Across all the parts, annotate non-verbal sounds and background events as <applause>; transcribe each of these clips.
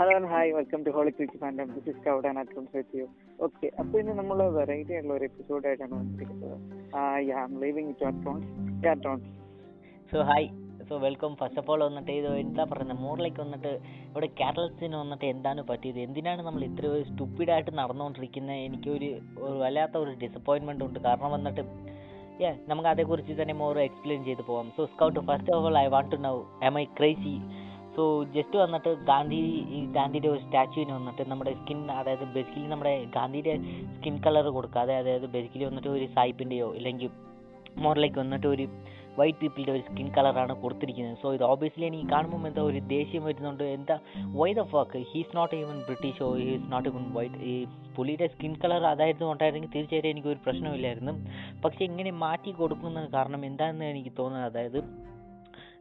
Hello hi welcome to holy ക്രിച്ച് fandom this is കൗഡ് and accounts with you okay അപ്പോൾ ഇന്ന് നമ്മൾ variety ആയിട്ടുള്ള ഒരു എപ്പിസോഡ് ആയിട്ടാണ് വന്നിരിക്കുന്നത്. I am leaving to accounts accounts so hi so welcome first of all വന്നിട്ട് ഇത് എന്താ പറയുന്നത് മോറിലേക്ക് വന്നിട്ട് ഇവിടെ കേരളത്തിന് വന്നിട്ട് എന്താണ് പറ്റിയത്? എന്തിനാണ് നമ്മൾ ഇത്ര സ്റ്റുപ്പിഡായിട്ട് നടന്നുകൊണ്ടിരിക്കുന്നത് എനിക്കൊരു ഒരു വല്ലാത്ത ഒരു ഡിസപ്പോയിൻമെന്റ് ഉണ്ട്. കാരണം വന്നിട്ട് നമുക്ക് അതേക്കുറിച്ച് തന്നെ മോർ എക്സ്പ്ലെയിൻ ചെയ്ത് പോകാം so scout first of all I want to know am I crazy so just വന്നിട്ട് ഗാന്ധി ഗാന്ധിയുടെ ഒരു സ്റ്റാച്യുവിന് വന്നിട്ട് നമ്മുടെ സ്കിൻ അതായത് ബേസിക്കലി നമ്മുടെ ഗാന്ധിയുടെ സ്കിൻ കളർ കൊടുക്കാതെ അതായത് ബേസിക്കലി വന്നിട്ട് ഒരു സായിപ്പിന്റെയോ ഇല്ലെങ്കിൽ മോറിലേക്ക് വന്നിട്ട് ഒരു വൈറ്റ് പീപ്പിളിന്റെ ഒരു സ്കിൻ കളറാണ് കൊടുത്തിരിക്കുന്നത്. സോ ഇത് ഓബിയസ്ലി എനിക്ക് കാണുമ്പോൾ എന്താ ഒരു ദേഷ്യം വരുന്നുണ്ട്. എന്താ why the fuck he's not even British he's not even white ഈ പുലിയുടെ സ്കിൻ കളർ അതായിരുന്നു കൊണ്ടായിരുന്നെങ്കിൽ തീർച്ചയായിട്ടും എനിക്കൊരു പ്രശ്നമില്ലായിരുന്നു. പക്ഷേ ഇങ്ങനെ മാറ്റി കൊടുക്കുന്ന കാരണം എന്താണെന്ന് എനിക്ക് തോന്നുന്നത് അതായത്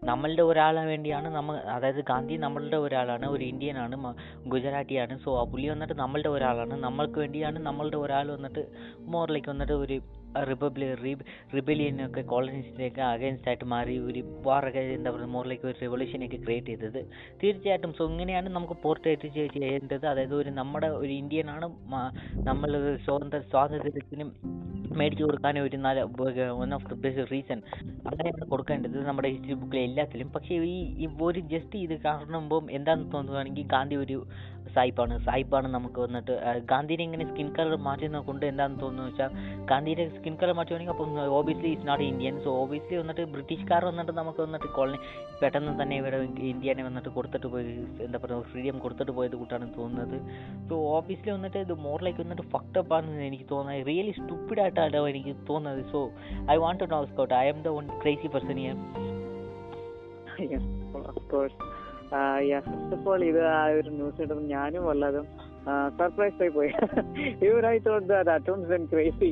നമ്മളുടെ ഒരാളെ വേണ്ടിയാണ് നമ്മൾ അതായത് ഗാന്ധി നമ്മളുടെ ഒരാളാണ് ഒരു ഇന്ത്യനാണ് ഗുജറാത്തിയാണ്. സോ ആ പുള്ളി വന്നിട്ട് നമ്മളുടെ ഒരാളാണ്. നമ്മൾക്ക് വേണ്ടിയാണ് നമ്മളുടെ ഒരാൾ വന്നിട്ട് മോറിലേക്ക് വന്നിട്ട് ഒരു റിപ്പബ്ലിക് റിബലിയനൊക്കെ കോളനീസിലേക്ക് അഗേൻസ്റ്റ് ആയിട്ട് മാറി ഒരു വാറൊക്കെ എന്താ പറയുക മോറിലേക്ക് ഒരു റെവല്യൂഷനൊക്കെ ക്രിയേറ്റ് ചെയ്തത്. തീർച്ചയായിട്ടും സോ ഇങ്ങനെയാണ് നമുക്ക് പോർട്രേറ്റ് ചെയ്യേണ്ടത്. അതായത് ഒരു നമ്മുടെ ഒരു ഇന്ത്യനാണ് നമ്മൾ സ്വതന്ത്ര സ്വാതന്ത്ര്യത്തിനും മേടിച്ചു കൊടുക്കാൻ ഒരു നല്ല one of the best reason അങ്ങനെയാണ് കൊടുക്കേണ്ടത് നമ്മുടെ ഹിസ്റ്ററി ബുക്കിലെ എല്ലാത്തിലും. പക്ഷേ ഈ ഒരു ജസ്റ്റ് ഇത് കാണുമ്പം എന്താണെന്ന് തോന്നുകയാണെങ്കിൽ ഗാന്ധി ഒരു സായിപ്പാണ്. സായിപ്പാണ് നമുക്ക് വന്നിട്ട് ഗാന്ധിനെ ഇങ്ങനെ സ്കിൻ കളർ മാറ്റുന്നത് കൊണ്ട് എന്താണെന്ന് തോന്നുന്നു വെച്ചാൽ ഗാന്ധിയുടെ സ്കിൻ കളർ മാറ്റുവാണെങ്കിൽ അപ്പം obviously it's not Indian so obviously വന്നിട്ട് ബ്രിട്ടീഷുകാർ വന്നിട്ട് നമുക്ക് വന്നിട്ട് കോളനി പെട്ടെന്ന് തന്നെ ഇവിടെ ഇന്ത്യനെ വന്നിട്ട് കൊടുത്തിട്ട് പോയി എന്താ പറയുക ഫ്രീഡം കൊടുത്തിട്ട് പോയത് കൂട്ടാണ് തോന്നുന്നത്. സോ ഓബിയസ്ലി വന്നിട്ട് ഇത് മോർ ലൈക്ക് വന്നിട്ട് ഫക്ടപ്പ് ആണെന്ന് എനിക്ക് തോന്നുന്നത്. റിയലി സ്റ്റുപ്പിഡ് ആയിട്ടാണ് എനിക്ക് തോന്നുന്നത്. So I want to know scout I am the one crazy person here first of all ഇത് ആ ഒരു ന്യൂസ് കിട്ടുമ്പോൾ ഞാനും വല്ലതും സർപ്രൈസ് ആയി പോയി. ഇവരായി തോട്ട് ദാറ്റ് അറ്റോൺസ് ആൻഡ് ക്രേസി.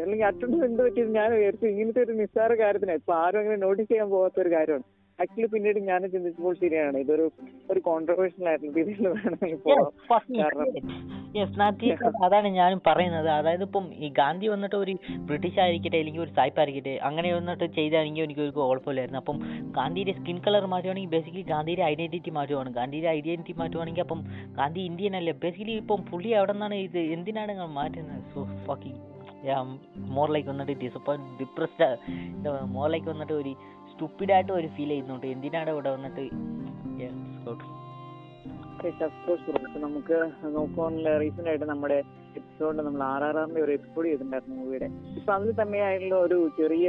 അല്ലെങ്കിൽ അറ്റോൺസ് എന്ത് പറ്റിയത് ഞാൻ വിചാരിച്ചു. ഇങ്ങനത്തെ ഒരു നിസ്സാര കാര്യത്തിന്. ഇപ്പൊ ആരും അങ്ങനെ നോട്ടീസ് ചെയ്യാൻ പോകാത്ത ഒരു കാര്യമാണ്. ആക്ച്വലി പിന്നീട് ഞാൻ ചിന്തിച്ചപ്പോൾ ശരിയാണ്. ഇതൊരു ഒരു കോൺട്രവേഴ്ഷ്യൽ ആയിട്ടുള്ള രീതിയിൽ വേണമെങ്കിൽ പോകാം അതാണ് ഞാനും പറയുന്നത്. അതായത് ഇപ്പം ഈ ഗാന്ധി വന്നിട്ട് ഒരു ബ്രിട്ടീഷ് ആയിരിക്കട്ടെ അല്ലെങ്കിൽ ഒരു സായിപ്പ് ആയിരിക്കട്ടെ അങ്ങനെ വന്നിട്ട് ചെയ്താണെങ്കിൽ എനിക്ക് ഒരു കുഴപ്പമില്ലായിരുന്നു. അപ്പം ഗാന്ധിയുടെ സ്കിൻ കളർ മാറ്റുവാണെങ്കിൽ ബേസിക്കലി ഗാന്ധിയുടെ ഐഡന്റിറ്റി മാറ്റുവാണ്. ഗാന്ധിയുടെ ഐഡന്റിറ്റി മാറ്റുവാണെങ്കിൽ അപ്പം ഗാന്ധി ഇന്ത്യൻ അല്ലേ? ബേസിക്കലി ഇപ്പം പുള്ളി എവിടെ നിന്നാണ് ഇത് എന്തിനാണ് നിങ്ങൾ മാറ്റുന്നത്? സോ ഫക്കി മോർ ലൈക്ക് വന്നിട്ട് ഡിസപ്പോയിന്റ് ഡിപ്രസ്ഡ് മോർ ലൈക്ക് വന്നിട്ട് ഒരു സ്റ്റുപ്പിഡായിട്ട് ഒരു ഫീൽ ചെയ്യുന്നുണ്ട്. എന്തിനാണ് ഇവിടെ വന്നിട്ട് നമുക്ക് നോക്കുവാണെങ്കിൽ റീസെന്റ് ആയിട്ട് നമ്മുടെ എപ്പിസോഡിൽ നമ്മൾ ആർ ആർ ആറിന്റെ ഒരു എപ്പിസോഡ് ചെയ്തിട്ടുണ്ടായിരുന്നു മൂവിയുടെ ഇപ്പൊ അതിൽ തന്നെ ആയിട്ടുള്ള ഒരു ചെറിയ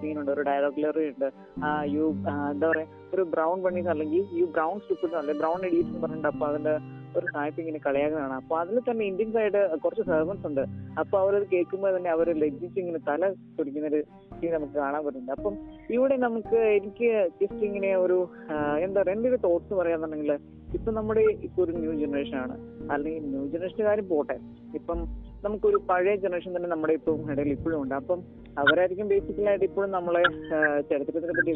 സീൻ ഉണ്ട് ഒരു ഡയലോഗ് ലെറി ഉണ്ട്. ആ, യു എന്താ പറയാ ഒരു ബ്രൗൺ പണീസ് അല്ലെങ്കിൽ യു ബ്രൗൺ സ്റ്റുപ്പിഡ് അല്ലെ ബ്രൗൺ എഡീസ് പറഞ്ഞിട്ടുണ്ട് പറഞ്ഞിട്ട് അപ്പൊ അതിന്റെ ഒരു സായിപ്പ് ഇങ്ങനെ കളിയാക്കുന്നതാണ്. അപ്പൊ അതിൽ തന്നെ ഇന്ത്യൻ സൈഡ് കുറച്ച് സെർവൻസ് ഉണ്ട്. അപ്പൊ അവരത് കേൾക്കുമ്പോൾ തന്നെ അവർ ലജ്ജിച്ച് ഇങ്ങനെ തല പിടിക്കുന്ന ഒരു സീൻ നമുക്ക് കാണാൻ പറ്റുന്നുണ്ട്. അപ്പം ഇവിടെ നമുക്ക് എനിക്ക് ജസ്റ്റ് ഇങ്ങനെ ഒരു എന്താ പറയുക എന്റെ ഒരു തോട്ട്സ് പറയാന്നുണ്ടെങ്കിൽ ഇപ്പൊ നമ്മുടെ ഇപ്പൊ ഒരു ന്യൂ ജനറേഷൻ ആണ്. അല്ലെങ്കിൽ ന്യൂ ജനറേഷന്റെ കാര്യം പോട്ടെ. ഇപ്പം നമുക്കൊരു പഴയ ജനറേഷൻ തന്നെ നമ്മുടെ ഇപ്പം ഇടയിൽ ഇപ്പോഴും ഉണ്ട്. അപ്പം അവരായിരിക്കും ബേസിക്കലായിട്ട് ഇപ്പോഴും നമ്മളെ ചരിത്രത്തിനെ പറ്റി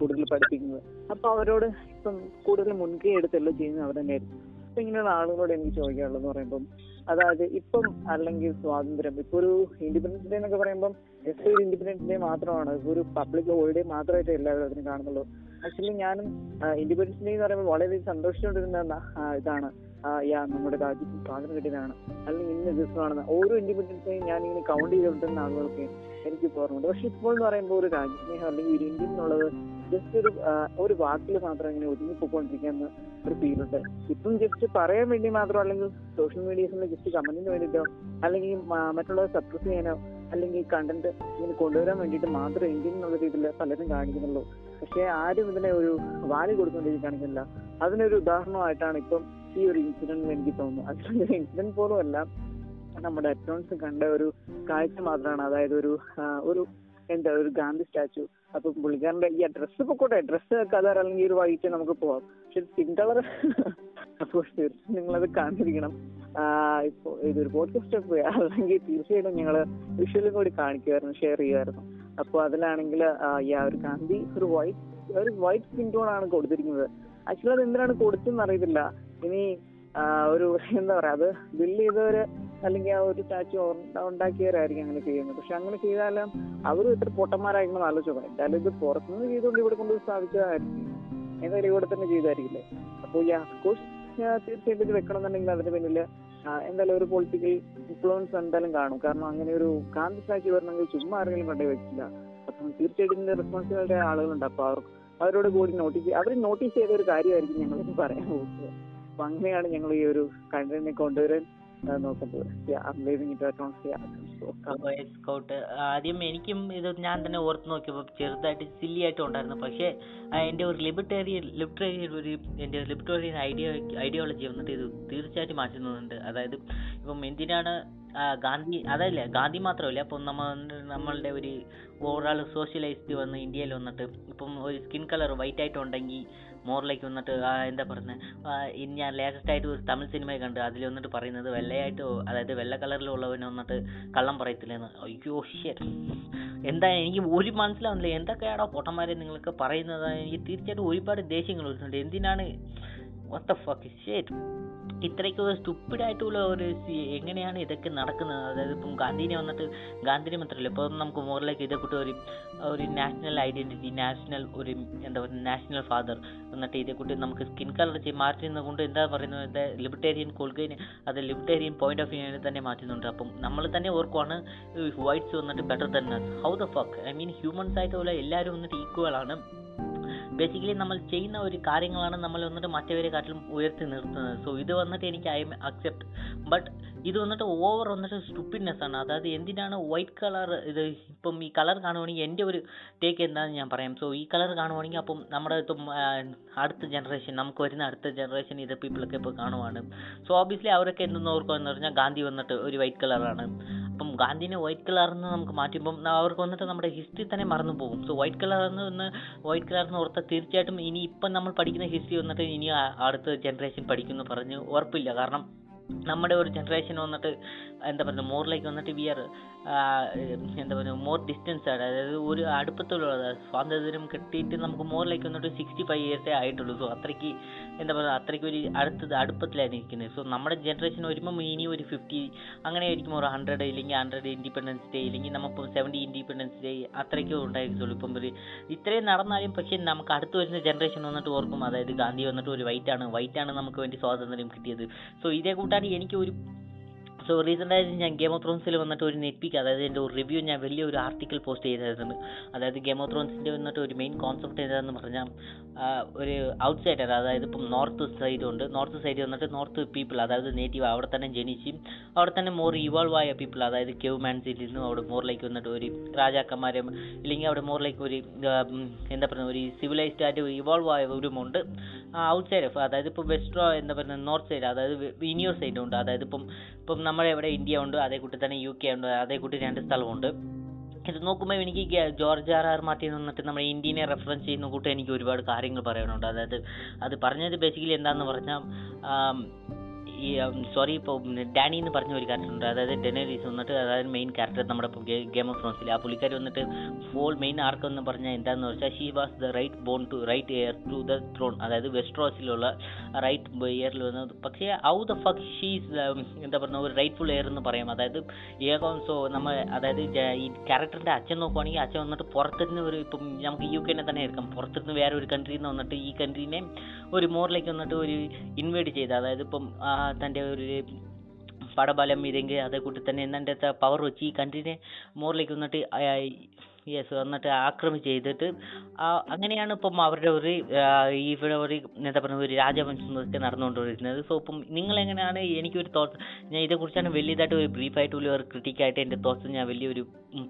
കൂടുതൽ പഠിപ്പിക്കുന്നത്. അപ്പൊ അവരോട് ഇപ്പം കൂടുതൽ മുൻകൈ എടുത്തല്ലോ ചെയ്യുന്നത് അവർ തന്നെയായിരിക്കും. ഇങ്ങനെയുള്ള ആളുകളോട് എനിക്ക് ചോദിക്കാനുള്ളത് എന്ന് പറയുമ്പോൾ അതായത് ഇപ്പം അല്ലെങ്കിൽ സ്വാതന്ത്ര്യം ഇപ്പൊ ഒരു ഇൻഡിപെൻഡൻസ് ഡേ എന്നൊക്കെ പറയുമ്പം ജസ്റ്റ് ഒരു ഇൻഡിപെൻഡൻസ് ഡേ മാത്രമാണ് ഒരു പബ്ലിക് ഹോളിഡേ മാത്രമായിട്ട് എല്ലാവരും അതിന് കാണുന്നുള്ളൂ. ആക്ച്വലി ഞാനും ഇൻഡിപെൻഡൻസ് ഡേ എന്ന് പറയുമ്പോൾ വളരെ സന്തോഷിച്ചുകൊണ്ടിരുന്ന ഇതാണ്. യാ നമ്മുടെ രാജ്യത്ത് സ്വാതന്ത്ര്യം കിട്ടിയതാണ്. അല്ലെങ്കിൽ ഇന്ന ദിവസമാണെന്ന് ഓരോ ഇൻഡിപെൻഡൻസ് ഡേയും ഞാൻ ഇങ്ങനെ കൗണ്ട് ചെയ്തുകൊണ്ടിരുന്ന ആളുകൾക്ക് എനിക്ക് ഓർമ്മയുണ്ട് പക്ഷെ ഇപ്പോൾ എന്ന് പറയുമ്പോൾ ഒരു രാജ്യസ്നേഹം അല്ലെങ്കിൽ ഒരു ഇന്ത്യ എന്നുള്ളത് ജസ്റ്റ് ഒരു ഒരു വാക്കിൽ മാത്രം ഇങ്ങനെ ഒതുങ്ങിപ്പോയിക്കൊണ്ടിരിക്കുന്ന ഒരു ഫീലുണ്ട് ഇപ്പം ജസ്റ്റ് പറയാൻ വേണ്ടി മാത്രം അല്ലെങ്കിൽ സോഷ്യൽ മീഡിയസിൽ ജസ്റ്റ് കമന്റിന് വേണ്ടിയിട്ടോ അല്ലെങ്കിൽ മറ്റുള്ളവരെ സപ്രസ് ചെയ്യാനോ അല്ലെങ്കിൽ കണ്ടന്റ് ഇങ്ങനെ കൊണ്ടുവരാൻ വേണ്ടിയിട്ട് മാത്രം ഇന്ത്യൻ എന്നുള്ള രീതിയിൽ പലരും കാണിക്കുന്നുള്ളൂ. പക്ഷേ ആരും ഇതിനെ ഒരു വാല്യൂ കൊടുക്കേണ്ടി കാണിക്കുന്നില്ല അതിനൊരു ഉദാഹരണമായിട്ടാണ് ഇപ്പം ഈ ഒരു ഇൻസിഡന്റ് എനിക്ക് തോന്നുന്നു അതിലൊരു ഇൻസിഡന്റ് പോലും അല്ല. നമ്മുടെ അറ്റോൺസ് കണ്ട ഒരു കാഴ്ച മാത്രമാണ്. അതായത് ഒരു ഒരു എന്താ ഒരു ഗാന്ധി സ്റ്റാച്ചു അപ്പൊ പുള്ളിക്കാരന്റെ ഈ ഡ്രസ്സ് പൊക്കോട്ടെ ഡ്രസ്സ് കളർ അല്ലെങ്കിൽ ഒരു വൈറ്റ് നമുക്ക് പോവാം. പക്ഷെ സ്കിൻ കളർ അപ്പോൾ തീർച്ചയായും നിങ്ങളത് കാണിച്ചിരിക്കണം ഇപ്പൊ ഇതൊരു പോഡ്കാസ്റ്റ് അല്ലെങ്കിൽ തീർച്ചയായിട്ടും ഞങ്ങൾ വിഷ്വലും കൂടി കാണിക്കുമായിരുന്നു ഷെയർ ചെയ്യുമായിരുന്നു അപ്പൊ അതിലാണെങ്കിൽ ആ ഒരു ഗാന്ധി ഒരു വൈറ്റ് ഒരു വൈറ്റ് സ്കിൻ ടോൺ ആണ് കൊടുത്തിരിക്കുന്നത്. ആക്ച്വലി അത് എന്തിനാണ് കൊടുത്തെന്ന് അറിയത്തില്ല. ഇനി ഒരു എന്താ പറയാ അത് ബില്ല് ചെയ്തവര് അല്ലെങ്കിൽ ആ ഒരു സ്റ്റാച്ചു ഉണ്ടാക്കിയവരായിരിക്കും അങ്ങനെ ചെയ്യുന്നത്. പക്ഷെ അങ്ങനെ ചെയ്താലും അവരും ഇത്ര പൊട്ടന്മാരായിരിക്കണം ആലോചിച്ചു എന്തായാലും ഇത് പുറത്തുനിന്ന് ചെയ്തുകൊണ്ട് ഇവിടെ കൊണ്ട് സ്ഥാപിച്ചതായിരിക്കും. എന്തായാലും ഇവിടെ തന്നെ ചെയ്തായിരിക്കില്ലേ? അപ്പോൾ ഈ കോഴ്സ് തീർച്ചയായിട്ടും ഇത് വെക്കണമെന്നുണ്ടെങ്കിൽ അതിന്റെ പിന്നിൽ എന്തായാലും ഒരു പൊളിറ്റിക്കൽ ഇൻഫ്ലുവൻസ് എന്തായാലും കാണും. കാരണം അങ്ങനെ ഒരു കാന്തി സ്റ്റാച്യു വരണമെങ്കിൽ ചുമ്മാ ആരെങ്കിലും കണ്ടേ വെച്ചില്ല. അപ്പം തീർച്ചയായിട്ടും ഇതിന്റെ റെസ്പോൺസിബിലിറ്റി ആളുകളുണ്ട്. അപ്പൊ അവർ അവരോട് കൂടി നോട്ടീസ് അവർ നോട്ടീസ് ചെയ്ത ഒരു കാര്യമായിരിക്കും ഞങ്ങൾ പറയാൻ പോകുന്നത്. അപ്പൊ അങ്ങനെയാണ് ഞങ്ങൾ ഈ ഒരു കണ്ടന്റിനെ കൊണ്ടുവരാൻ സ്കൗട്ട് ആദ്യം എനിക്കും ഇത് ഞാൻ തന്നെ ഓർത്ത് നോക്കിയപ്പോൾ ചെറുതായിട്ട് സില്ലി ആയിട്ട് ഉണ്ടായിരുന്നു. പക്ഷേ എന്റെ ഒരു ലിബർട്ടേറിയൻ ലിബർട്ടേറിയൻ ഒരു എന്റെ ലിബർട്ടേറിയൻ ഐഡിയ ഐഡിയോളജി വന്നിട്ട് ഇത് തീർച്ചയായിട്ടും മാറ്റുന്നുണ്ട്. അതായത് ഇപ്പം എന്തിനാണ് ഗാന്ധി അതല്ല ഗാന്ധി മാത്രമല്ല ഇപ്പം നമ്മ നമ്മളുടെ ഒരു ഓവറോൾ സോഷ്യലൈസ്ഡ് വന്ന് ഇന്ത്യയിൽ വന്നിട്ട് ഇപ്പം ഒരു സ്കിൻ കളർ വൈറ്റ് ആയിട്ടുണ്ടെങ്കിൽ മോറിലേക്ക് വന്നിട്ട് എന്താ പറയുന്നത് ഞാൻ ലേറ്റസ്റ്റ് ആയിട്ട് ഒരു തമിഴ് സിനിമ കണ്ട് അതിൽ വന്നിട്ട് പറയുന്നത് വെള്ളയായിട്ട് അതായത് വെള്ള കളറിലുള്ളവൻ വന്നിട്ട് കള്ളം പറയത്തില്ലെന്ന്. അയ്യോ ഷെറ്റ് എന്താ എനിക്ക് ഒരു മനസ്സിലാവുന്നില്ല. എന്തൊക്കെയാണോ പൊട്ടന്മാരെ നിങ്ങൾക്ക് പറയുന്നത്. എനിക്ക് തീർച്ചയായിട്ടും ഒരുപാട് ദേഷ്യങ്ങൾ വരുന്നുണ്ട്. എന്തിനാണ് fuck is shit? ഇത്രയ്ക്ക് സ്റ്റുപ്പിഡായിട്ടുള്ള ഒരു എങ്ങനെയാണ് ഇതൊക്കെ നടക്കുന്നത്? അതായത് ഇപ്പം ഗാന്ധിനെ വന്നിട്ട് ഗാന്ധിനെ മാത്രമല്ല ഇപ്പോൾ നമുക്ക് മുകളിലേക്ക് ഇതേ കൂട്ടി ഒരു ഒരു നാഷണൽ ഐഡന്റിറ്റി നാഷണൽ ഒരു എന്താ പറയുക നാഷണൽ ഫാദർ എന്നിട്ട് ഇതേ കൂട്ടി നമുക്ക് സ്കിൻ കളർ ചെയ്ത് മാറ്റുന്നത് കൊണ്ട് എന്താ പറയുന്നത്? ലിബർട്ടേറിയൻ കൊள்കൈനെ അത് ലിബർട്ടേറിയൻ പോയിന്റ് ഓഫ് വ്യൂവിനെ തന്നെ മാറ്റുന്നുണ്ട്. അപ്പം നമ്മൾ തന്നെ ഓർക്കുവാണ് വൈറ്റ്സ് വന്നിട്ട് ബെറ്റർ തന്നെ how the fuck I mean humans ആയിട്ടുള്ള എല്ലാവരും വന്നിട്ട് ഈക്വൽ ആണ്. ബേസിക്കലി നമ്മൾ ചെയ്യുന്ന ഒരു കാര്യങ്ങളാണ് നമ്മൾ വന്നിട്ട് മറ്റവരെ കാട്ടിലും ഉയർത്തി നിർത്തുന്നത്. സോ ഇത് വന്നിട്ട് എനിക്ക് ഐ അക്സെപ്റ്റ് ബട്ട് ഇത് വന്നിട്ട് ഓവർ വന്നിട്ട് സ്റ്റുപ്പിഡ്നെസ് ആണ്. അതായത് എന്തിനാണ് വൈറ്റ് കളർ ഇത് ഇപ്പം ഈ കളർ കാണുവാണെങ്കിൽ എന്റെ ഒരു ടേക്ക് എന്താണെന്ന് ഞാൻ പറയാം. സോ ഈ കളർ കാണുവാണെങ്കിൽ അപ്പം നമ്മുടെ ഇപ്പം അടുത്ത ജനറേഷൻ നമുക്ക് വരുന്ന അടുത്ത ജനറേഷൻ ഇത് പീപ്പിളൊക്കെ ഇപ്പോൾ കാണുവാണ്. സോ ഓബിയസ്ലി അവരൊക്കെ എന്തെന്ന് ഓർക്കുമെന്ന് പറഞ്ഞാൽ ഗാന്ധി വന്നിട്ട് ഒരു വൈറ്റ് കളറാണ് ഗാന്ധിനെ വൈറ്റ് കളർന്ന് നമുക്ക് മാറ്റുമ്പം അവർക്ക് വന്നിട്ട് നമ്മുടെ ഹിസ്റ്ററി തന്നെ മറന്നു പോകും സോ വൈറ്റ് കളർ എന്ന് ഒന്ന് വൈറ്റ് കളർ എന്ന് ഓർത്താൽ തീർച്ചയായിട്ടും ഇനി ഇപ്പം നമ്മൾ പഠിക്കുന്ന ഹിസ്റ്ററി വന്നിട്ട് ഇനി അടുത്ത ജനറേഷൻ പഠിക്കുമെന്ന് പറഞ്ഞ് ഉറപ്പില്ല. കാരണം നമ്മുടെ ഒരു ജനറേഷൻ വന്നിട്ട് എന്താ പറയുക മോറിലേക്ക് വന്നിട്ട് വി ആർ എന്താ പറയുക മോർ ഡിസ്റ്റൻസ് ആണ്. അതായത് ഒരു അടുപ്പത്തുള്ള സ്വാതന്ത്ര്യം കിട്ടിയിട്ട് നമുക്ക് മോറിലേക്ക് വന്നിട്ട് സിക്സ്റ്റി ഫൈവ് ഇയേഴ്സേ ആയിട്ടുള്ളൂ. സോ അത്രയ്ക്ക് എന്താ പറയുക അത്രയ്ക്ക് ഒരു അടുത്തത് അടുപ്പത്തിലാണ് ഇരിക്കുന്നത്. സോ നമ്മുടെ ജനറേഷൻ വരുമ്പം ഇനി ഒരു ഫിഫ്റ്റി അങ്ങനെ ആയിരിക്കും. ഒരു ഹൺഡ്രഡ് ഇല്ലെങ്കിൽ ഹൺഡ്രഡ് ഇൻഡിപെൻഡൻസ് ഡേ ഇല്ലെങ്കിൽ നമുക്ക് സെവന്റി ഇൻഡിപെൻഡൻസ് ഡേ അത്രയ്ക്കും ഉണ്ടായിരിക്കുള്ളൂ ഇപ്പം ഒരു ഇത്രയും നടന്നാലും പക്ഷേ നമുക്ക് അടുത്ത് വരുന്ന ജനറേഷൻ വന്നിട്ട് ഓർക്കും അതായത് ഗാന്ധി വന്നിട്ട് ഒരു വൈറ്റാണ് വൈറ്റാണ് നമുക്ക് വേണ്ടി സ്വാതന്ത്ര്യം കിട്ടിയത്. സോ ഇതേ കൂട്ടാണ് എനിക്ക് ഒരു സോ റീസെന്റ് ആയിട്ട് ഞാൻ ഗെയിം ഓഫ് ത്രോൺസിൽ വന്നിട്ട് ഒരു നെറ്റ്പിക്ക് അതായത് എന്റെ ഒരു റിവ്യൂ ഞാൻ വലിയൊരു ആർട്ടിക്കിൾ പോസ്റ്റ് ചെയ്തായിരുന്നു അതായത് ഗെയിം ഓഫ് ത്രോൺസിന്റെ വന്നിട്ട് ഒരു മെയിൻ കോൺസെപ്റ്റ് ഏതാണെന്ന് പറഞ്ഞാൽ ഒരു ഔട്ട് സൈഡർ അതായത് ഇപ്പം നോർത്ത് സൈഡ് ഉണ്ട്. നോർത്ത് സൈഡ് വന്നിട്ട് നോർത്ത് പീപ്പിൾ അതായത് നേറ്റീവ് അവിടെ തന്നെ ജനിച്ച് അവിടെ തന്നെ മോർ ഇവോൾവ് ആയ പീപ്പിൾ അതായത് കേവ് മാൻസിൽ നിന്നും അവിടെ മോറിലേക്ക് വന്നിട്ട് ഒരു രാജാക്കന്മാരും ഇല്ലെങ്കിൽ അവിടെ മോറിലേക്ക് ഒരു എന്താ പറയുക ഒരു സിവിലൈസ്ഡ് ആയിട്ട് ഇവോൾവ് ആയവരുമുണ്ട് ഔട്ട് സൈഡ് അതായത് ഇപ്പോൾ വെസ്റ്റ് എന്താ പറയുക നോർത്ത് സൈഡ് അതായത് ഇനിയോ സൈഡ് ഉണ്ട്. അതായത് ഇപ്പം ഇപ്പം നമ്മുടെ ഇവിടെ ഇന്ത്യ ഉണ്ട് അതേ കൂട്ടി തന്നെ യു കെ ഉണ്ട് അതേ കൂട്ടി രണ്ട് സ്ഥലമുണ്ട്. ഇത് നോക്കുമ്പോൾ എനിക്ക് ജോർജ് ആർ ആർ മാർട്ടിൻ വന്നിട്ട് നമ്മുടെ ഇന്ത്യനെ റെഫറൻസ് ചെയ്യുന്ന കൂട്ട് എനിക്ക് ഒരുപാട് കാര്യങ്ങൾ പറയാനുണ്ട്. അതായത് അത് പറഞ്ഞത് ബേസിക്കലി എന്താണെന്ന് പറഞ്ഞാൽ ഈ സോറി ഇപ്പോൾ ഡാനി എന്ന് പറഞ്ഞ ഒരു ക്യാരക്ടർ ഉണ്ട്. അതായത് ഡെനേരീസ് വന്നിട്ട് അതായത് മെയിൻ ക്യാരക്ടർ നമ്മുടെ ഗെയിം ഓഫ് ത്രോൺസിൽ ആ പുള്ളിക്കാർ വന്നിട്ട് ഫോൾ മെയിൻ ആർക്ക് എന്ന് പറഞ്ഞാൽ എന്താണെന്ന് വെച്ചാൽ she was the right born to right heir to the throne അതായത് വെസ്ട്രോസിലുള്ള റൈറ്റ് എയറിൽ വന്നത്. പക്ഷേ ഔ ദ ഫക്ക് ഷീസ് എന്താ പറയുക ഒരു റൈറ്റ്ഫുൾ എയർ എന്ന് പറയാം. അതായത് ഏകം നമ്മൾ അതായത് ഈ ക്യാരക്ടറിന്റെ അച്ഛൻ നോക്കുവാണെങ്കിൽ അച്ഛൻ വന്നിട്ട് പുറത്തുനിന്ന് ഒരു ഇപ്പം നമുക്ക് യു കെനെ തന്നെ എടുക്കാം. പുറത്തുനിന്ന് വേറെ ഒരു കൺട്രിയിൽ നിന്ന് വന്നിട്ട് ഈ കൺട്രീനെ ഒരു മോറിലേക്ക് വന്നിട്ട് ഒരു ഇൻവൈറ്റ് ചെയ്ത്. അതായത് ഇപ്പം തന്റെ ഒരു പടബലം ഇതെങ്കിൽ അതേ കൂട്ടി തന്നെ എന്നിട്ട് പവർ വെച്ച് ഈ കൺട്രീനെ മോറിലേക്ക് വന്നിട്ട് യെസ് വന്നിട്ട് ആക്രമിച്ച് ചെയ്തിട്ട് അങ്ങനെയാണ് ഇപ്പം അവരുടെ ഒരു ഇവിടെ ഒരു എന്താ പറയുക ഒരു രാജവംശം ഒക്കെ നടന്നുകൊണ്ടിരിക്കുന്നത് സോ ഇപ്പം നിങ്ങൾ എങ്ങനെയാണ് എനിക്കൊരു തോട്ട്സ് ഞാൻ ഇതേക്കുറിച്ചാണ് വലിയതായിട്ട് ഒരു ബ്രീഫായിട്ട് ഒരു ക്രിട്ടിക്കായിട്ട് എന്റെ തോട്ട്സ് ഞാൻ വലിയൊരു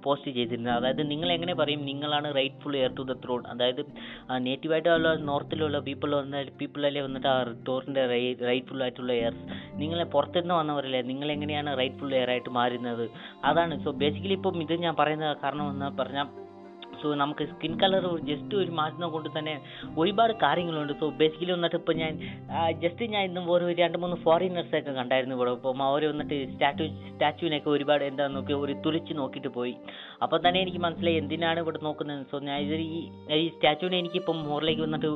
പോസ്റ്റ് ചെയ്തിരുന്നത്. അതായത് നിങ്ങൾ എങ്ങനെ പറയും? നിങ്ങളാണ് rightful heir to the throne അതായത് നേറ്റീവായിട്ടുള്ള നോർത്തിലുള്ള പീപ്പിൾ വന്ന പീപ്പിളല്ലേ വന്നിട്ട് ആ ടോറിന്റെ റൈറ്റ്ഫുൾ ആയിട്ടുള്ള എയർസ് നിങ്ങളെ പുറത്തുനിന്ന് വന്നവരല്ലേ? നിങ്ങൾ എങ്ങനെയാണ് റൈറ്റ്ഫുൾ എയർ ആയിട്ട് മാറുന്നത്? അതാണ്. സോ ബേസിക്കലി ഇപ്പം ഇത് ഞാൻ പറയുന്ന കാരണം എന്ന് പറഞ്ഞാൽ സോ നമുക്ക് സ്കിൻ കളർ ജസ്റ്റ് ഒരു മാറ്റുന്നത് കൊണ്ട് തന്നെ ഒരുപാട് കാര്യങ്ങളുണ്ട്. സോ ബേസിക്കലി വന്നിട്ട് ഇപ്പോൾ ഞാൻ ജസ്റ്റ് ഞാൻ ഇന്നും ഓരോ രണ്ട് മൂന്ന് ഫോറിനേഴ്സ് ഒക്കെ കണ്ടായിരുന്നു ഇവിടെ. അപ്പം അവർ വന്നിട്ട് സ്റ്റാറ്റു സ്റ്റാച്ചുവിനൊക്കെ ഒരുപാട് എന്താ നോക്കി ഒരു തുളിച്ച് നോക്കിയിട്ട് പോയി. അപ്പോൾ തന്നെ എനിക്ക് മനസ്സിലായി എന്തിനാണ് ഇവിടെ നോക്കുന്നത്. സോ ഞാൻ ഇത് ഈ ഈ സ്റ്റാച്ചുവിനെ എനിക്കിപ്പം മോറിലേക്ക് വന്നിട്ട്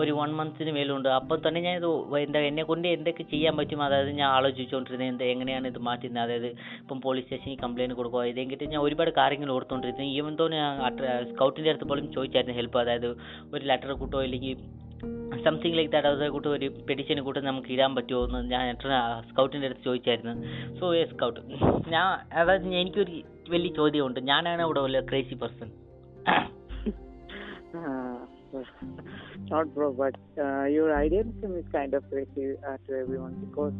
ഒരു വൺ മന്ത്സിന് മേലുണ്ട്. അപ്പോൾ തന്നെ ഞാൻ ഇത് എന്താ എന്നെ കൊണ്ട് എന്തൊക്കെ ചെയ്യാൻ പറ്റും? അതായത് ഞാൻ ആലോചിച്ചുകൊണ്ടിരുന്നത് എന്താ എങ്ങനെയാണ് ഇത് മാറ്റുന്നത്? അതായത് ഇപ്പം പോലീസ് സ്റ്റേഷനിൽ കംപ്ലയിന്റ് കൊടുക്കുക. ഇതെങ്കിട്ട് ഞാൻ ഒരുപാട് കാര്യങ്ങൾ ഓർത്തുകൊണ്ടിരുന്നത് ഈവൻ തോ ഞാൻ സ്കൗട്ടിന്റെ അടുത്ത് പോലും ചോദിച്ചായിരുന്നു ഹെൽപ്പ് അതായത് ഒരു ലെറ്റർ കൂട്ടോ ഇല്ലെങ്കിൽ സംതിങ് ലൈക്ക് ദാറ്റ് അതേ കൂട്ട് ഒരു പെഡിഷൻ കൂട്ട് നമുക്ക് ഇടാൻ പറ്റുമോ എന്ന് ഞാൻ സ്കൗട്ടിന്റെ അടുത്ത് ചോദിച്ചായിരുന്നു. സോ എ സ്കൗട്ട് ഞാൻ അതായത് എനിക്കൊരു വലിയ ചോദ്യമുണ്ട്. ഞാനാണ് ഇവിടെ ഉള്ള crazy person not bro, but uh, your idealism is kind of crazy uh, to everyone because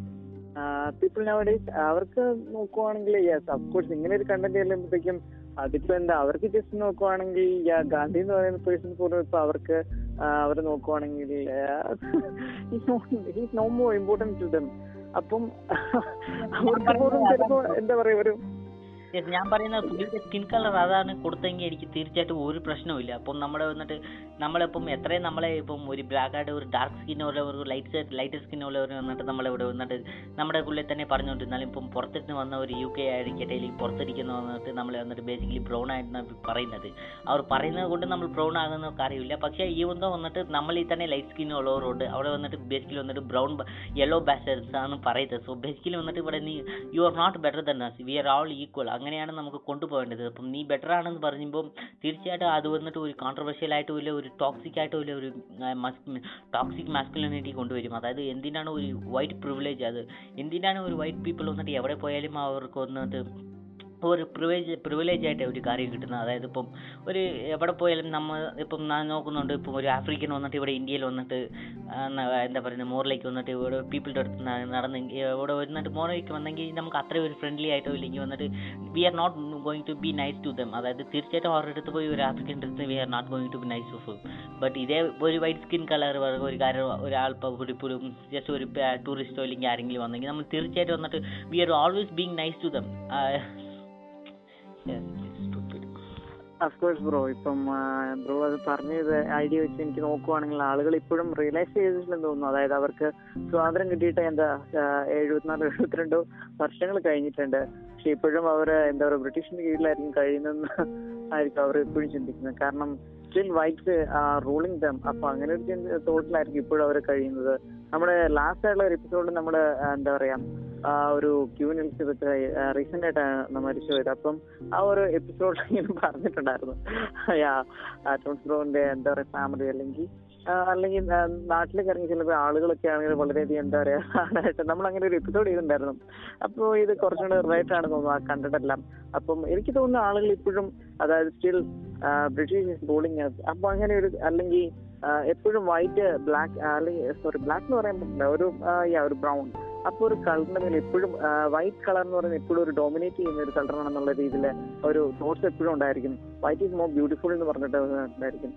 uh, people nowadays അവർക്ക് നോക്കുവാണെങ്കിൽ യെസ് അഫ്കോഴ്സ് ഇങ്ങനെ ഒരു കണ്ടന്റ് ചെല്ലുമ്പോഴത്തേക്കും അതിപ്പോ എന്താ അവർക്ക് ജസ്റ്റ് നോക്കുവാണെങ്കിൽ ഗാന്ധി എന്ന് പറയുന്ന പേഴ്സൺ പോലും ഇപ്പൊ അവർക്ക് അവർ നോക്കുവാണെങ്കിൽ no more important to them അപ്പം <laughs> അവർക്ക് പോലും ചിലപ്പോ എന്താ പറയാ ഒരു ഞാൻ പറയുന്നത് പുള്ളിയുടെ സ്കിൻ കളർ അതാണ് കൊടുത്തെങ്കിൽ എനിക്ക് തീർച്ചയായിട്ടും ഒരു പ്രശ്നവുമില്ല. അപ്പം നമ്മുടെ വന്നിട്ട് നമ്മളിപ്പം എത്രയും നമ്മളെ ഇപ്പം ഒരു ബ്ലാക്ക് ആയിട്ട് ഒരു ഡാർക്ക് സ്കിൻ ഉള്ളവർ ലൈറ്റ് ലൈറ്റ് സ്കിൻ ഉള്ളവർ വന്നിട്ട് നമ്മളിവിടെ വന്നിട്ട് നമ്മുടെ ഉള്ളിൽ തന്നെ പറഞ്ഞുകൊണ്ടിരുന്നാലും ഇപ്പം പുറത്തിരുന്ന് വന്ന ഒരു യു കെ ആയിരിക്കട്ടെ അല്ലെങ്കിൽ പുറത്തിരിക്കുന്ന വന്നിട്ട് നമ്മൾ വന്നിട്ട് ബേസിക്കലി ബ്രൗൺ ആയിട്ടാണ് പറയുന്നത്. അവർ പറയുന്നത് കൊണ്ട് നമ്മൾ ബ്രൗൺ ആകുന്ന കാര്യമില്ല പക്ഷേ ഈ ഒന്ന് വന്നിട്ട് നമ്മളിൽ തന്നെ ലൈറ്റ് സ്കിൻ ഉള്ളവരോട് അവിടെ വന്നിട്ട് ബേസിക്കലി വന്നിട്ട് ബ്രൗൺ യെല്ലോ ബാസ്റ്റേഴ്സ് ആണ് പറയുന്നത്. സോ ബേസിക്കലി വന്നിട്ട് ഇവിടെ നീ you are not better than us we are all equal അങ്ങനെയാണ് നമുക്ക് കൊണ്ടുപോകേണ്ടത്. അപ്പം നീ ബെറ്റർ ആണെന്ന് പറയുമ്പോൾ തീർച്ചയായിട്ടും അത് വന്നിട്ട് ഒരു കോൺട്രവേഴ്ഷ്യൽ ആയിട്ട് വല്ല ഒരു ടോക്സിക് ആയിട്ട് വല്ല ഒരു ടോക്സിക് മാസ്കുലിനിറ്റി കൊണ്ടുവരും. അതായത് എന്തിനാണ് ഒരു വൈറ്റ് പ്രിവിലേജ് അത് എന്തിനാണ് ഒരു വൈറ്റ് പീപ്പിൾ വന്നിട്ട് എവിടെ പോയാലും അവർക്ക് വന്നിട്ട് ഒരു പ്രിവിലേജ് ആയിട്ട് ഒരു കാര്യം കിട്ടുന്നത്. അതായത് ഇപ്പം ഒരു എവിടെ പോയാലും നമ്മൾ ഇപ്പം നോക്കുന്നുണ്ട്. ഇപ്പം ഒരു ആഫ്രിക്കൻ വന്നിട്ട് ഇവിടെ ഇന്ത്യയിൽ വന്നിട്ട് എന്താ പറയുന്നത് മോറിലേക്ക് വന്നിട്ട് ഇവിടെ പീപ്പിളുടെ അടുത്ത് നടന്ന് ഇവിടെ വന്നിട്ട് മോറിലേക്ക് വന്നെങ്കിൽ നമുക്ക് അത്രയും ഒരു ഫ്രണ്ട്ലി ആയിട്ടോ ഇല്ലെങ്കിൽ വന്നിട്ട് we are not going to be nice to them അതായത് തീർച്ചയായിട്ടും അവരുടെ അടുത്ത് പോയി ഒരു ആഫ്രിക്കൻ അടുത്ത് we are not going to be nice to but ഇതേ ഒരു വൈറ്റ് സ്കിൻ കളർ ഒരു കാര്യം ഒരാൾ ഇപ്പോൾ ഒരു ജസ്റ്റ് ഒരു ടൂറിസ്റ്റോ ഇല്ലെങ്കിൽ ആരെങ്കിലും വന്നെങ്കിൽ നമ്മൾ തീർച്ചയായിട്ടും വന്നിട്ട് we are always being nice to them of course bro ഇപ്പം ബ്രോ അത് പറഞ്ഞത് ഐഡിയ വെച്ച് എനിക്ക് നോക്കുവാണെങ്കിൽ ആളുകൾ ഇപ്പോഴും റിയലൈസ് ചെയ്തിട്ടില്ലെന്ന് തോന്നുന്നു. അതായത് അവർക്ക് സ്വാതന്ത്ര്യം കിട്ടിയിട്ട് എന്താ എഴുപത്തിനാല് എഴുപത്തിരണ്ടോ വർഷങ്ങൾ കഴിഞ്ഞിട്ടുണ്ട്. പക്ഷെ ഇപ്പോഴും അവർ എന്താ പറയുക ബ്രിട്ടീഷിന്റെ കീഴിലായിരിക്കും കഴിയുന്നതെന്ന് ആയിരിക്കും അവർ ഇപ്പോഴും ചിന്തിക്കുന്നത്. കാരണം സ്റ്റിൽ വൈറ്റ്സ് റൂളിംഗ് ദം അപ്പൊ അങ്ങനെ ഒരു തോട്ടിലായിരിക്കും ഇപ്പോഴും അവർ കഴിയുന്നത്. നമ്മുടെ ലാസ്റ്റ് ആയിട്ടുള്ള ഒരു എപ്പിസോഡിൽ നമ്മുടെ എന്താ പറയാ ആ ഒരു ക്യൂൻ എലിസബത്ത് റീസെന്റ് ആയിട്ടാണ് മരിച്ചു പോയത്. അപ്പം ആ ഒരു എപ്പിസോഡ് <laughs> ഇങ്ങനെ പറഞ്ഞിട്ടുണ്ടായിരുന്നു. ടോൺസ് ബ്രോന്റെ എന്താ പറയാ ഫാമിലി അല്ലെങ്കിൽ അല്ലെങ്കിൽ നാട്ടിലേക്ക് ഇറങ്ങി ചിലപ്പോൾ ആളുകളൊക്കെ ആണെങ്കിൽ വളരെയധികം എന്താ പറയാ ആളായിട്ട് നമ്മൾ അങ്ങനെ ഒരു എപ്പിസോഡ് ചെയ്തിട്ടുണ്ടായിരുന്നു. അപ്പോൾ ഇത് കുറച്ചും കൂടെ റൈറ്റ് ആണ് തോന്നുന്നു ആ കണ്ടിട്ടെല്ലാം. അപ്പം എനിക്ക് തോന്നുന്നു ആളുകൾ ഇപ്പോഴും അതായത് സ്റ്റിൽ ബ്രിട്ടീഷ് ബോളിങ് അപ്പൊ അങ്ങനെ ഒരു അല്ലെങ്കിൽ എപ്പോഴും വൈറ്റ് ബ്ലാക്ക് അല്ലെങ്കിൽ സോറി ബ്ലാക്ക് എന്ന് പറയാൻ പറ്റില്ല ഒരു ഒരു ബ്രൗൺ അപ്പൊ ഒരു കളറിന്റെ മേലെ എപ്പോഴും വൈറ്റ് കളർ എന്ന് പറയുന്നത് എപ്പോഴും ഒരു ഡോമിനേറ്റ് ചെയ്യുന്ന ഒരു കളറാണെന്നുള്ള രീതിയിൽ ഒരു തോട്ട്സ് എപ്പോഴും ഉണ്ടായിരിക്കും. വൈറ്റ് ഈസ് മോർ ബ്യൂട്ടിഫുൾ എന്ന് പറഞ്ഞിട്ട് ഉണ്ടായിരിക്കും.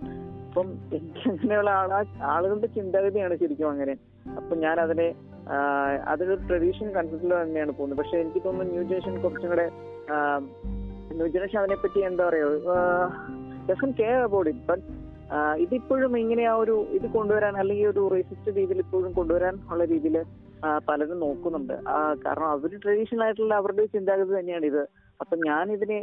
അപ്പം എനിക്ക് അങ്ങനെയുള്ള ആളാ ആളുകളുടെ ചിന്താഗതിയാണ് ശരിക്കും അങ്ങനെ. അപ്പൊ ഞാൻ അതിനെ അതൊരു ട്രഡീഷണൽ കൺസെപ്റ്റിൽ തന്നെയാണ് പോകുന്നത്. പക്ഷെ എനിക്ക് തോന്നുന്നു ന്യൂ ജനറേഷൻ കുറച്ചും കൂടെ ന്യൂ ജനറേഷൻ അതിനെപ്പറ്റി എന്താ പറയുക കെയർ അബൌട്ട് ഇറ്റ് ബട്ട് ഇതിപ്പോഴും ഇങ്ങനെ ആ ഒരു ഇത് കൊണ്ടുവരാൻ അല്ലെങ്കിൽ ഒരു റേസിസ്റ്റ് രീതിയിൽ ഇപ്പോഴും കൊണ്ടുവരാൻ ഉള്ള രീതിയിൽ പലരും നോക്കുന്നുണ്ട്. കാരണം അവർ ട്രഡീഷണൽ ആയിട്ടുള്ള അവരുടെ ചിന്താഗതി തന്നെയാണ് ഇത്. അപ്പൊ ഞാൻ ഇതിനെ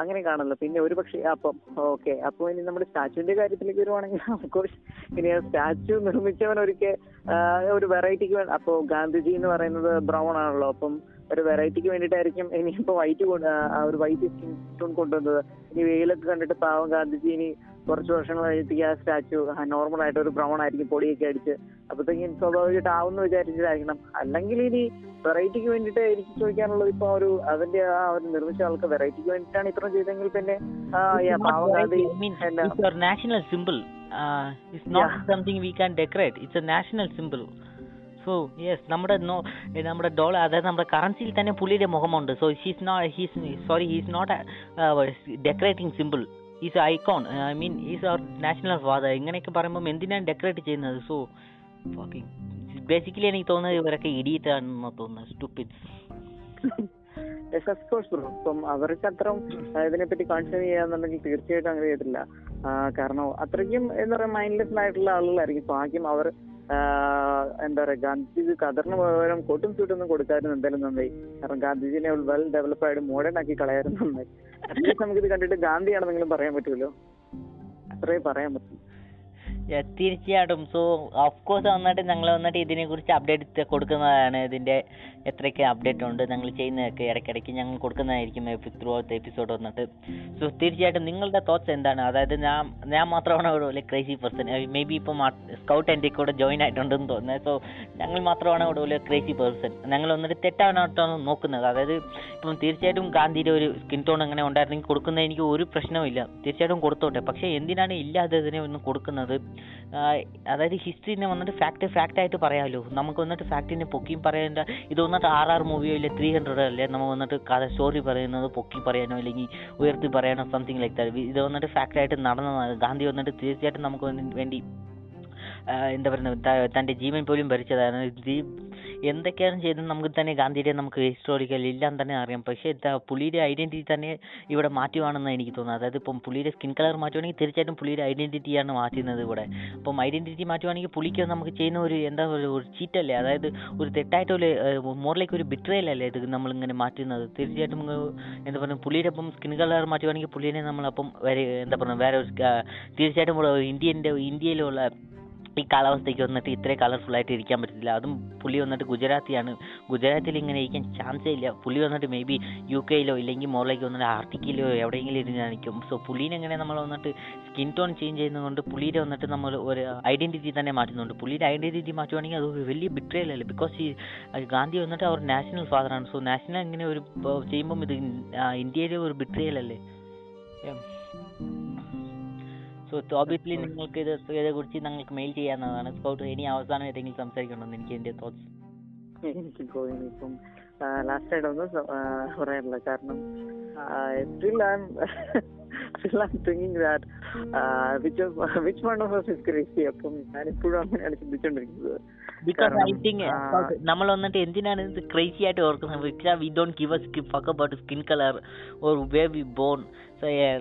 അങ്ങനെ കാണുന്നു. പിന്നെ ഒരു പക്ഷേ അപ്പം ഓക്കെ അപ്പൊ ഇനി നമ്മുടെ സ്റ്റാച്ചുവിന്റെ കാര്യത്തിലേക്ക് വരുവാണെങ്കിൽ അഫ്കോഴ്സ് ഇനി സ്റ്റാച്ചു നിർമ്മിച്ചവൻ ഒരിക്കൽ ഒരു വെറൈറ്റിക്ക് വേണ്ട അപ്പൊ ഗാന്ധിജി എന്ന് പറയുന്നത് ബ്രൗൺ ആണല്ലോ. അപ്പം ഒരു വെറൈറ്റിക്ക് വേണ്ടിയിട്ടായിരിക്കും ഇനിയിപ്പോ വൈറ്റ് ഒരു വൈറ്റ് സ്കിൻ ടോൺ കൊണ്ടുവന്നത്. ഇനി വെയിലൊക്കെ കണ്ടിട്ട് പാവം ഗാന്ധിജി ഇനി കുറച്ച് വർഷങ്ങൾ കഴിഞ്ഞിട്ട് ആ സ്റ്റാച്ചു നോർമൽ ആയിട്ട് ഒരു ബ്രൗൺ ആയിരിക്കും പൊടിയൊക്കെ അടിച്ച് അപ്പത്തേക്കും സ്വാഭാവികമായിട്ട് എന്ന് വിചാരിച്ചിട്ടായിരിക്കണം അല്ലെങ്കിൽ ഇനി വെറൈറ്റിക്ക് വേണ്ടിയിട്ട് എനിക്ക് ചോദിക്കാനുള്ളത് ഇപ്പൊ ഒരു അതിന്റെ ആ ഒരു നിർമ്മിച്ച ആൾക്ക് വെറൈറ്റിക്ക് വേണ്ടിയിട്ടാണ് ഇത്രയും ചെയ്തെങ്കിൽ പിന്നെ ആ, സിമ്പിൾ പാവം നോട്ട് സംതിങ് വി എന്നാ decorate it's a national symbol. So yes നമ്മുടെ നോ നമ്മുടെ ഡോളർ അതായത് നമ്മുടെ കറൻസിയിൽ തന്നെ പുള്ളിയുടെ മുഖമുണ്ട്. So he's not he's sorry he's not decorating symbol is icon I mean is our national father ഇങ്ങനെയൊക്കെ പറയുമ്പോൾ എന്തിനാണ് ഡെക്കറേറ്റ് ചെയ്യുന്നത്? സോ ബേസിക്കലി എനിക്ക് തോന്നുന്നത് ഇവരൊക്കെ ഇഡിയറ്റ് ആണെന്ന് തോന്നുന്നു സ്റ്റുപ്പിഡ് ഇപ്പം അവർക്ക് അത്രയും ഇതിനെപ്പറ്റി കോൺസെൻട്രേറ്റ് ചെയ്യാന്നുണ്ടെങ്കിൽ തീർച്ചയായിട്ടും അങ്ങനെ ചെയ്തില്ല കാരണം അത്രയ്ക്കും എന്താ പറയാ മൈൻഡ്ലെസ് ആയിട്ടുള്ള ആളുകളായിരിക്കും. ഭാഗ്യം അവർ എന്താ പറയാ ഗാന്ധിജി കതറിന് പകരം കൊട്ടും ചൂട്ടൊന്നും കൊടുക്കായിരുന്നു എന്തായാലും നന്നായി. കാരണം ഗാന്ധിജിനെ വെൽ ഡെവലപ്പ് ആയിട്ട് മോഡേൺ ആക്കി കളയായിരുന്നു നന്നായി. അറ്റ്ലീസ്റ്റ് നമുക്കിത് കണ്ടിട്ട് ഗാന്ധിയാണെന്നെങ്കിലും പറയാൻ പറ്റുമല്ലോ. അത്രേ പറയാൻ പറ്റും. തീർച്ചയായിട്ടും. സോ ഓഫ് കോഴ്സ് വന്നിട്ട് ഞങ്ങൾ വന്നിട്ട് ഇതിനെ കുറിച്ച് അപ്ഡേറ്റ് കൊടുക്കുന്നതാണ് ഇതിന്റെ എത്രയൊക്കെ അപ്ഡേറ്റ് ഉണ്ട് ഞങ്ങൾ ചെയ്യുന്നതൊക്കെ ഇടയ്ക്കിടയ്ക്ക് ഞങ്ങൾ കൊടുക്കുന്നതായിരിക്കും ത്രൂ ഔട്ട് എപ്പിസോഡ് വന്നിട്ട്. സോ തീർച്ചയായിട്ടും നിങ്ങളുടെ തോട്ട്സ് എന്താണ്? അതായത് ഞാൻ ഞാൻ മാത്രമാണ് ഒരു ക്രേസി പേഴ്സൺ മേ ബി ഇപ്പം സ്കൗട്ട് എന്റെ കൂടെ ജോയിൻ ആയിട്ടുണ്ടെന്ന് തോന്നുന്നത് സോ ഞങ്ങൾ മാത്രമാണ് ഇവിടെ ഒരു ക്രേസി പേഴ്സൺ ഞങ്ങൾ വന്നിട്ട് തെറ്റാനായിട്ടാണ് നോക്കുന്നത്? അതായത് ഇപ്പം തീർച്ചയായിട്ടും ഗാന്ധിയുടെ ഒരു സ്കിൻ ടോൺ അങ്ങനെ ഉണ്ടായിരുന്നെങ്കിൽ കൊടുക്കുന്നത് എനിക്ക് ഒരു പ്രശ്നവുമില്ല തീർച്ചയായിട്ടും കൊടുത്തോട്ടെ. പക്ഷേ എന്തിനാണ് ഇല്ലാതെ ഇതിനെ ഒന്ന് കൊടുക്കുന്നത്? അതായത് ഹിസ്റ്ററിനെ വന്നിട്ട് ഫാക്ട് ഫാക്റ്റ് ആയിട്ട് പറയാമല്ലോ നമുക്ക് വന്നിട്ട് ഫാക്റ്റിനെ പൊക്കിയും പറയേണ്ട ഇത് വന്നിട്ട് ആർ ആർ മൂവിയോ ഇല്ല ത്രീ ഹൺഡ്രഡോ അല്ലേ നമ്മൾ വന്നിട്ട് കഥ സ്റ്റോറി പറയുന്നത് പൊക്കി പറയാനോ അല്ലെങ്കിൽ ഉയർത്തി പറയാനോ സംതിങ് ലൈക്ക് ദാറ്റ് ഇത് വന്നിട്ട് ഫാക്റ്റായിട്ട് നടന്നതാണ്. ഗാന്ധി വന്നിട്ട് തീർച്ചയായിട്ടും നമുക്ക് വേണ്ടി എന്താ പറയുന്നത് തന്റെ ജീവൻ പോലും ഭരിച്ചതാണ്. ഇത് എന്തൊക്കെയാണ് ചെയ്തത് നമുക്ക് തന്നെ ഗാന്ധിയുടെ നമുക്ക് ഹിസ്റ്റോറിക്കൽ എല്ലാം തന്നെ അറിയാം. പക്ഷേ എന്താ പുള്ളിയുടെ ഐഡന്റിറ്റി തന്നെ ഇവിടെ മാറ്റുവാണെന്ന് എനിക്ക് തോന്നുന്നത്. അതായത് ഇപ്പം പുള്ളിയുടെ സ്കിൻ കളർ മാറ്റുവാണെങ്കിൽ തീർച്ചയായിട്ടും പുള്ളിയുടെ ഐഡന്റിറ്റിയാണ് മാറ്റുന്നത് ഇവിടെ. അപ്പം ഐഡന്റിറ്റി മാറ്റുവാണെങ്കിൽ പുള്ളിക്ക് നമുക്ക് ചെയ്യുന്ന ഒരു എന്താ പറയുക ഒരു ചീറ്റല്ലേ? അതായത് ഒരു തെറ്റായിട്ട് ഒരു മോറിലേക്ക് ഒരു ബിട്രയൽ അല്ലേ ഇത് നമ്മളിങ്ങനെ മാറ്റുന്നത്? തീർച്ചയായിട്ടും എന്താ പറയുക പുള്ളിയുടെ ഇപ്പം സ്കിൻ കളർ മാറ്റുവാണെങ്കിൽ പുള്ളിനെ നമ്മളപ്പം വേറെ എന്താ പറയുക വേറെ ഒരു തീർച്ചയായിട്ടും ഇന്ത്യന്റെ ഇന്ത്യയിലുള്ള ഈ കാലാവസ്ഥയ്ക്ക് വന്നിട്ട് ഇത്രയും കളർഫുൾ ആയിട്ട് ഇരിക്കാൻ പറ്റത്തില്ല. അതും പുള്ളി വന്നിട്ട് ഗുജറാത്തിയാണ്. ഗുജറാത്തിൽ ഇങ്ങനെ ഇരിക്കാൻ ചാൻസേ ഇല്ല. പുള്ളി വന്നിട്ട് മേ ബി യു കെയിലോ ഇല്ലെങ്കിൽ മോറിലേക്ക് വന്നിട്ട് ആർട്ടിക്കിലോ എവിടെയെങ്കിലും ഇരുന്ന് കാണിക്കും. സോ പുള്ളീനെ എങ്ങനെ നമ്മൾ വന്നിട്ട് സ്കിൻ ടോൺ ചേഞ്ച് ചെയ്യുന്നതുകൊണ്ട് പുള്ളിയുടെ വന്നിട്ട് നമ്മൾ ഒരു ഐഡന്റിറ്റി തന്നെ മാറ്റുന്നുണ്ട്. പുള്ളിയുടെ ഐഡന്റിറ്റി മാറ്റുവാണെങ്കിൽ അത് വലിയ ബിട്രയൽ അല്ലേ? ബിക്കോസ് ഈ ഗാന്ധി വന്നിട്ട് അവർ നാഷണൽ ഫാദറാണ് സോ നാഷണൽ ഇങ്ങനെ ഒരു ചെയ്യുമ്പം ഇത് ഇന്ത്യയിലെ ഒരു ബിട്രയൽ അല്ലേ സോ ഓബിയസ്ലി നിങ്ങൾക്ക് ഇത് ഇതേക്കുറിച്ച് ഞങ്ങൾക്ക് മെയിൽ ചെയ്യാവുന്നതാണ്. സ്കൗട്ട് ഇനി അവസാനം ഏതെങ്കിലും സംസാരിക്കണമെന്ന് എനിക്ക് എന്റെ തോട്ട്സ് എനിക്ക് ഇപ്പം ലാസ്റ്റ് ആയിട്ടൊന്നും പറയാനില്ല കാരണം still I <laughs> I thinking that which which one of is crazy അപ്പം ഞാനിപ്പോഴും അങ്ങനെയാണ് ചിന്തിച്ചോണ്ടിരിക്കുന്നത്. ബിക്കോസ് ഐ കാരണം, തിങ്ക് ആ, നമ്മൾ വന്നിട്ട് എന്തിനാണ് ഇത് ക്രേസി ആയിട്ട് ഓർക്കുന്നത്? We don't give a fuck about skin colour or way we born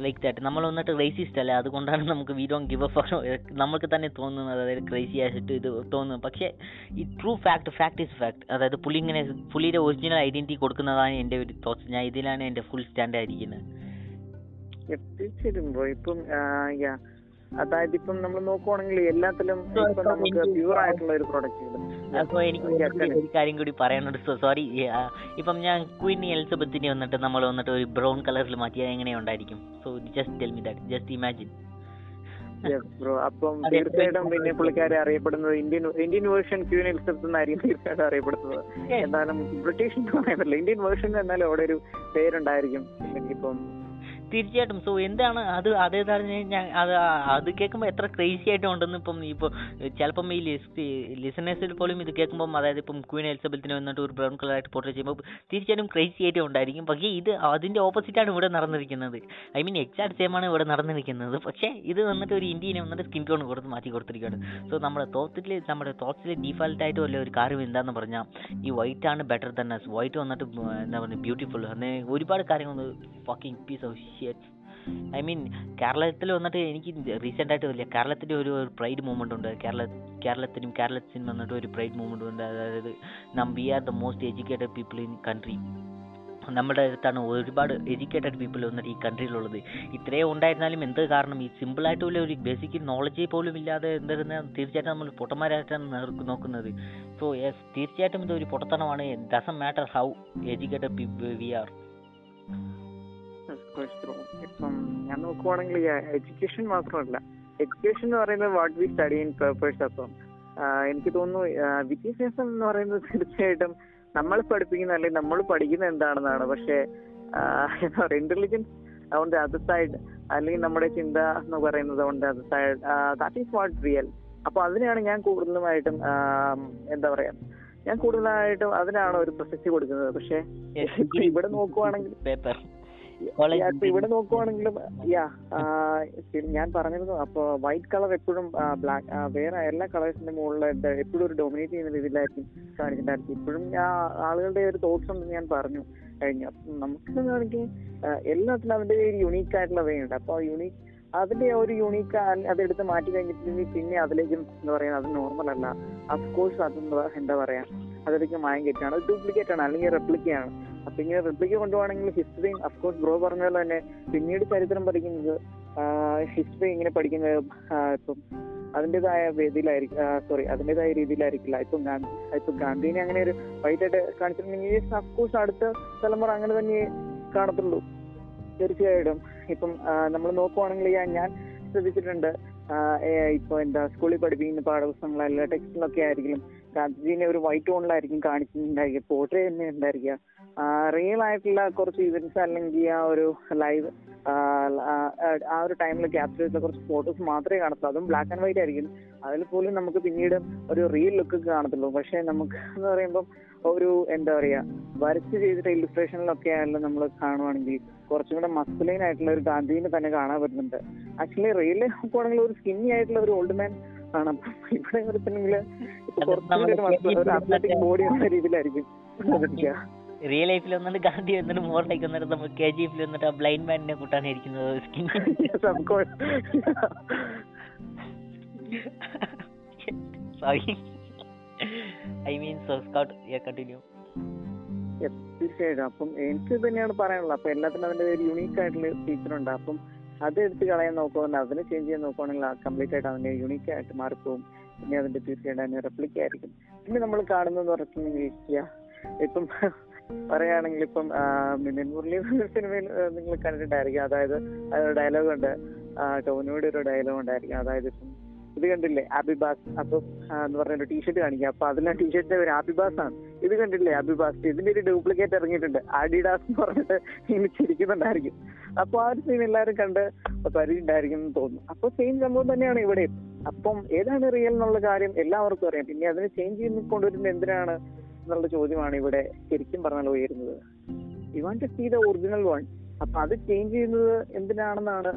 like that നമ്മൾ വന്നിട്ട് റേസിസ്റ്റ് അല്ലേ? അതുകൊണ്ടാണ് നമുക്ക് വി ഡോണ്ട് ഗിവ് അപ്പ് നമുക്ക് തന്നെ തോന്നുന്നത് അതായത് ക്രേസി ആയിട്ട് ഇത് തോന്നുന്നു പക്ഷേ ഈ true fact fact is fact അതായത് പുള്ളി ഇങ്ങനെ പുള്ളിയുടെ ഒറിജിനൽ ഐഡന്റിറ്റി കൊടുക്കുന്നതാണ് എന്റെ ഒരു തോട്ട്സ് ഞാൻ ഇതിലാണ് എന്റെ ഫുൾ സ്റ്റാൻഡ് ആയിരിക്കുന്നത് ബ്രോ ഇപ്പം യാ അതായത് ഇപ്പം നമ്മൾ നോക്കുവാണെങ്കിൽ എല്ലാത്തിലും നമുക്ക് പ്യൂർ ആയിട്ടുള്ള ഒരു പ്രോഡക്റ്റ് അപ്പോൾ എനിക്ക് ഒരു കാര്യം കൂടി പറയാനുണ്ട്. സോ സോറി ഇപ്പം ഞാൻ ക്വീൻ എലിസബത്തിനെ വന്നിട്ട് നമ്മൾ വന്നിട്ട് ഒരു ബ്രൗൺ കളറിൽ മാറ്റിയാൽ എങ്ങനെ ഉണ്ടായിരിക്കും? So just tell me that just imagine bro അപ്പം തീർച്ചയായിട്ടും പിന്നെ പുള്ളിക്കാരെ അറിയപ്പെടുന്നത് Indian Indian version queen Elizabeth എന്നായിരിക്കും തീർച്ചയായിട്ടും അറിയപ്പെടുന്നത്. എന്നാലും ബ്രിട്ടീഷ് പറയാൻ പറ്റില്ല ഇന്ത്യൻ വേർഷൻ എന്നാലും അവിടെ ഒരു പേരുണ്ടായിരിക്കും. എനിക്കിപ്പം തീർച്ചയായിട്ടും. സോ എന്താണ് അത് അതേ ഞാൻ അത് അത് കേൾക്കുമ്പോൾ എത്ര ക്രേസി ആയിട്ട് ഉണ്ടെന്ന് ഇപ്പം ഇപ്പോൾ ചിലപ്പം ഈ ലിസ്റ്റ് ലിസണേഴ്സിൽ പോലും ഇത് കേൾക്കുമ്പോൾ അതായത് ഇപ്പം ക്വീൻ എലിസബത്തിനെ വന്നിട്ട് ഒരു ബ്രൗൺ കളറായിട്ട് പോർട്രേ ചെയ്യുമ്പോൾ തീർച്ചയായിട്ടും ക്രേസി ആയിട്ട് ഉണ്ടായിരിക്കും. പക്ഷേ ഇത് അതിന്റെ ഓപ്പോസിറ്റാണ് ഇവിടെ നടന്നിരിക്കുന്നത്. ഐ മീൻ എക്സാക്ട് സെയിം ആണ് ഇവിടെ നടന്നിരിക്കുന്നത്. പക്ഷേ ഇത് വന്നിട്ട് ഒരു ഇന്ത്യനെ വന്നിട്ട് സ്കിൻ ടോൺ കൊടുത്ത് മാറ്റി കൊടുത്തിരിക്കുകയാണ്. സോ നമ്മുടെ തോത്തിൽ നമ്മുടെ തോത്തിൽ ഡീഫാൾട്ട് ആയിട്ട് വല്ല ഒരു കാര്യം എന്താണെന്ന് പറഞ്ഞാൽ ഈ വൈറ്റ് ആണ് ബെറ്റർ ദൻ അസ് വൈറ്റ് വന്നിട്ട് എന്താ പറയുക ബ്യൂട്ടിഫുൾ അങ്ങനെ ഒരുപാട് കാര്യങ്ങൾ fucking piece of shit I mean കേരളത്തിൽ വന്നിട്ട് എനിക്ക് റീസെന്റ് ആയിട്ട് വലിയ കേരളത്തിന്റെ ഒരു പ്രൈഡ് മൂവ്മെന്റ് ഉണ്ട്. കേരള കേരളത്തിനും കേരളത്തിനും വന്നിട്ട് ഒരു പ്രൈഡ് മൂവ്മെന്റ് ഉണ്ട്. അതായത് നം V are the most educated people in country നമ്മുടെ അടുത്താണ് ഒരുപാട് എഡ്യൂക്കേറ്റഡ് പീപ്പിൾ വന്നിട്ട് ഈ കൺട്രിയിലുള്ളത് ഇത്രയും ഉണ്ടായിരുന്നാലും എന്ത് കാരണം? ഈ സിമ്പിളായിട്ടുള്ള ഒരു ബേസിക് നോളജ് പോലും ഇല്ലാതെ എന്തായിരുന്ന തീർച്ചയായിട്ടും നമ്മൾ പൊട്ടന്മാരായിട്ടാണ് നോക്കുന്നത്. സോ യെസ് തീർച്ചയായിട്ടും ഇത് ഒരു പൊട്ടത്തനമാണ് doesn't matter how educated we are Bro. ഇപ്പം ഞാൻ നോക്കുവാണെങ്കിൽ എഡ്യൂക്കേഷൻ മാത്രമല്ല. എഡ്യൂക്കേഷൻ എന്ന് പറയുന്നത് what we study in papers അപ്പം എനിക്ക് തോന്നുന്നു വിദ്യാഭ്യാസം എന്ന് പറയുന്നത് തീർച്ചയായിട്ടും നമ്മൾ പഠിപ്പിക്കുന്ന അല്ലെങ്കിൽ നമ്മൾ പഠിക്കുന്ന എന്താണെന്നാണ്. പക്ഷേ എന്താ പറയുക intelligence on the other side അല്ലെങ്കിൽ നമ്മുടെ ചിന്ത എന്ന് പറയുന്നത് on the other side that is what real അപ്പൊ അതിനെയാണ് ഞാൻ കൂടുതലുമായിട്ടും എന്താ പറയാ ഞാൻ കൂടുതലായിട്ടും അതിനാണ് ഒരു പ്രസക്തി കൊടുക്കുന്നത്. പക്ഷെ ഇവിടെ നോക്കുവാണെങ്കിൽ ഇവിടെ നോക്കുവാണെങ്കിലും യാ ഞാൻ പറഞ്ഞിരുന്നു. അപ്പൊ വൈറ്റ് കളർ എപ്പോഴും ബ്ലാക്ക് വേറെ എല്ലാ കളേഴ്സിന്റെ മുകളിൽ എപ്പോഴും ഒരു ഡൊമിനേറ്റ് ചെയ്യുന്ന രീതിയിലായിരിക്കും കാണിച്ചിട്ടുണ്ടായിരിക്കും ഇപ്പോഴും ആളുകളുടെ ഒരു തോട്ട്സ് ഉണ്ടെന്ന് ഞാൻ പറഞ്ഞു കഴിഞ്ഞു. അപ്പൊ നമുക്ക് ആണെങ്കിൽ എല്ലാത്തിനും അതിന്റെ ഒരു യുണീക്ക് ആയിട്ടുള്ള വേ ഉണ്ട്. അപ്പൊ യുണീക്ക് അതിന്റെ ഒരു യുണീക്ക് അതെടുത്ത് മാറ്റി കഴിഞ്ഞിട്ടുണ്ടെങ്കിൽ പിന്നെ അതിലേക്കും എന്താ പറയാ അത് നോർമൽ അല്ല. അഫ്കോഴ്സ് അതെന്താ എന്താ പറയാ അതിലേക്ക് മായം കെട്ടാണ് ഡ്യൂപ്ലിക്കേറ്റ് ആണ് അല്ലെങ്കിൽ റെപ്ലിക്ക ആണ്. അപ്പൊ ഇങ്ങനെ റിപ്ലിക്ക് കൊണ്ടുപോകണമെങ്കിൽ ഹിസ്റ്ററിയും അഫ്കോഴ്സ് ബ്രോ പറഞ്ഞ പോലെ തന്നെ പിന്നീട് ചരിത്രം പഠിക്കുന്നത് ഹിസ്റ്ററി ഇങ്ങനെ പഠിക്കുന്നത് ഇപ്പം അതിന്റെതായ വേദിയിലായിരിക്കും സോറി അതിന്റെതായ രീതിയിലായിരിക്കില്ല. ഇപ്പം ഗാന്ധി ഇപ്പം ഗാന്ധിനെ അങ്ങനെ ഒരു വൈകിട്ടായിട്ട് കാണിച്ചിട്ടുണ്ടെങ്കിൽ അഫ്കോഴ്സ് അടുത്ത തലമുറ അങ്ങനെ തന്നെ കാണത്തുള്ളൂ. തീർച്ചയായിട്ടും. ഇപ്പം നമ്മൾ നോക്കുവാണെങ്കിൽ ഞാൻ- ശ്രദ്ധിച്ചിട്ടുണ്ട് ഇപ്പൊ എന്താ സ്കൂളിൽ പഠിപ്പിക്കുന്ന പാഠപുസ്തകങ്ങളല്ല ടെക്സ്റ്റിലൊക്കെ ആയിരിക്കും. ഗാന്ധിജീനെ ഒരു വൈറ്റ് ടോണിലായിരിക്കും കാണിച്ചിട്ടുണ്ടായിരിക്കുക പോർട്രേ തന്നെ ഉണ്ടായിരിക്കുക. റിയൽ ആയിട്ടുള്ള കുറച്ച് ഇവന്റ്സ് അല്ലെങ്കിൽ ആ ഒരു ലൈവ് ആ ഒരു ടൈമിൽ ക്യാപ്ചർ ചെയ്ത കുറച്ച് ഫോട്ടോസ് മാത്രമേ കാണത്തുള്ളൂ. അതും ബ്ലാക്ക് ആൻഡ് വൈറ്റ് ആയിരിക്കും. അതിൽ പോലും നമുക്ക് പിന്നീട് ഒരു റിയൽ ലുക്ക് കാണത്തുള്ളൂ. പക്ഷെ നമുക്ക് എന്ന് പറയുമ്പോൾ ഒരു എന്താ പറയാ വരച്ച് ചെയ്തിട്ട് ഇല്ലുസ്ട്രേഷനിലൊക്കെ ആയാലും നമ്മൾ കാണുവാണെങ്കിൽ കുറച്ചും കൂടെ മസ്കുലൈൻ ആയിട്ടുള്ള ഒരു ഗാന്ധിനെ തന്നെ കാണാൻ പറ്റുന്നുണ്ട്. ആക്ച്വലി റിയൽ നോക്കുവാണെങ്കിൽ ഒരു സ്കിന്നി ആയിട്ടുള്ള ഒരു ഓൾഡ് മാൻ ആണ്. ഇവിടെ വരത്തില്ലെങ്കിൽ കുറച്ചും കൂടി ഒരു അത്ലറ്റിക് ബോഡി എന്ന രീതിയിലായിരിക്കും. റിയൽ ലൈഫിൽ വന്നിട്ട് ഗാന്ധി വന്നിട്ട് മോറിലേക്ക് വന്നിട്ട് നമ്മൾ കെ ജി എഫിൽ വന്നിട്ട് ആ ബ്ലൈൻഡ് മാനിനെ skin Yes, of sorry I mean so scout continue തീർച്ചയായിട്ടും. അപ്പം എനിക്ക് തന്നെയാണ് പറയാനുള്ളത്. അപ്പൊ എല്ലാത്തിനും അതിന്റെ ഒരു യുണീക്ക് ആയിട്ടുള്ള ഫീച്ചർ ഉണ്ട്. അപ്പം അത് എടുത്ത് കളയാൻ നോക്കുവാണെങ്കിൽ അതിനെ ചേഞ്ച് ചെയ്യാൻ നോക്കുവാണെങ്കിൽ കംപ്ലീറ്റ് ആയിട്ട് അതിന്റെ യുണീക്ക് ആയിട്ട് മാറിപ്പോവും പിന്നെ അതിന്റെ തീർച്ചയായിട്ടും അതിന് റെപ്ലിക്ക ആയിരിക്കും. പിന്നെ നമ്മൾ കാണുന്നതെന്ന് പറഞ്ഞിട്ടുണ്ടെങ്കിൽ ഇപ്പം പറയുകയാണെങ്കിൽ ഇപ്പം മിനിൻ മുരളി സിനിമയിൽ നിങ്ങൾ കണ്ടിട്ടുണ്ടായിരിക്കും. അതായത് ഡയലോഗ് ഉണ്ട്. ടോനിയുടെ ഒരു ഡയലോഗ് ഉണ്ടായിരിക്കും. അതായത് ഇപ്പം ഇത് കണ്ടില്ലേ അബിബാസ്. അപ്പം എന്ന് പറഞ്ഞ ഒരു ടീഷർട്ട് കാണിക്കുക അപ്പൊ അതിലെ ടീഷർട്ടിന്റെ ഒരു അബിബാസ് ആണ് ഇത് കണ്ടില്ലേ അബിബാസ്? ഇതിന്റെ ഒരു ഡ്യൂപ്ലിക്കേറ്റ് ഇറങ്ങിയിട്ടുണ്ട്. അഡിഡാസ് എന്ന് പറഞ്ഞിട്ട് ഇങ്ങനെ ചിരിക്കുന്നുണ്ടായിരിക്കും. അപ്പൊ ആ ഒരു സീൻ എല്ലാവരും കണ്ട് പരിചയമുണ്ടായിരിക്കും എന്ന് തോന്നുന്നു. അപ്പൊ സെയിം സംഭവം തന്നെയാണ് ഇവിടെ അപ്പം ഏതാണ് റിയൽ എന്നുള്ള കാര്യം എല്ലാവർക്കും അറിയാം. പിന്നെ അതിനെ ചേഞ്ച് ചെയ്ത് കൊണ്ടുവരുന്നത് എന്തിനാണ്? എന്നുള്ള ചോദ്യമാണ് ഇവിടെ ശരിക്കും പറഞ്ഞാൽ ഉയരുന്നത്. You want to see the original one അപ്പൊ അത് ചേഞ്ച് ചെയ്യുന്നത് എന്തിനാണെന്നാണ്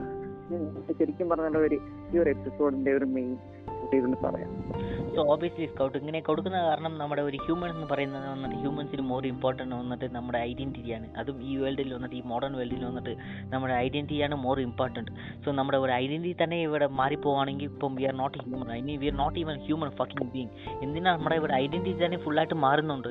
ശരിക്കും പറഞ്ഞാൽ ഒരു ഈ ഒരു എപ്പിസോഡിന്റെ ഒരു മെയിൻ ഇതിൽ പറയാം. സോ ഓബിയസ്ലി സ്കൗട്ട് ഇങ്ങനെ കൊടുക്കുന്ന കാരണം നമ്മുടെ ഒരു ഹ്യൂമൻ എന്ന് പറയുന്നത് വന്നിട്ട് ഹ്യൂമൻസിന് മോർ ഇമ്പോർട്ടന്റ് വന്നിട്ട് നമ്മുടെ ഐഡന്റിറ്റിയാണ് അതും ഈ വേൾഡിൽ വന്നിട്ട് ഈ മോഡേൺ വേൾഡിൽ വന്നിട്ട് നമ്മുടെ ഐഡന്റിറ്റിയാണ് മോർ ഇമ്പോർട്ടന്റ് സോ നമ്മുടെ ഒരു ഐഡന്റിറ്റി തന്നെ ഇവിടെ മാറിപ്പോവാണെങ്കിൽ ഇപ്പം we are not human I mean we are not even human fucking being എന്തിനാണ് നമ്മുടെ ഇവിടെ ഐഡന്റിറ്റി തന്നെ ഫുള്ളായിട്ട് മാറുന്നുണ്ട്?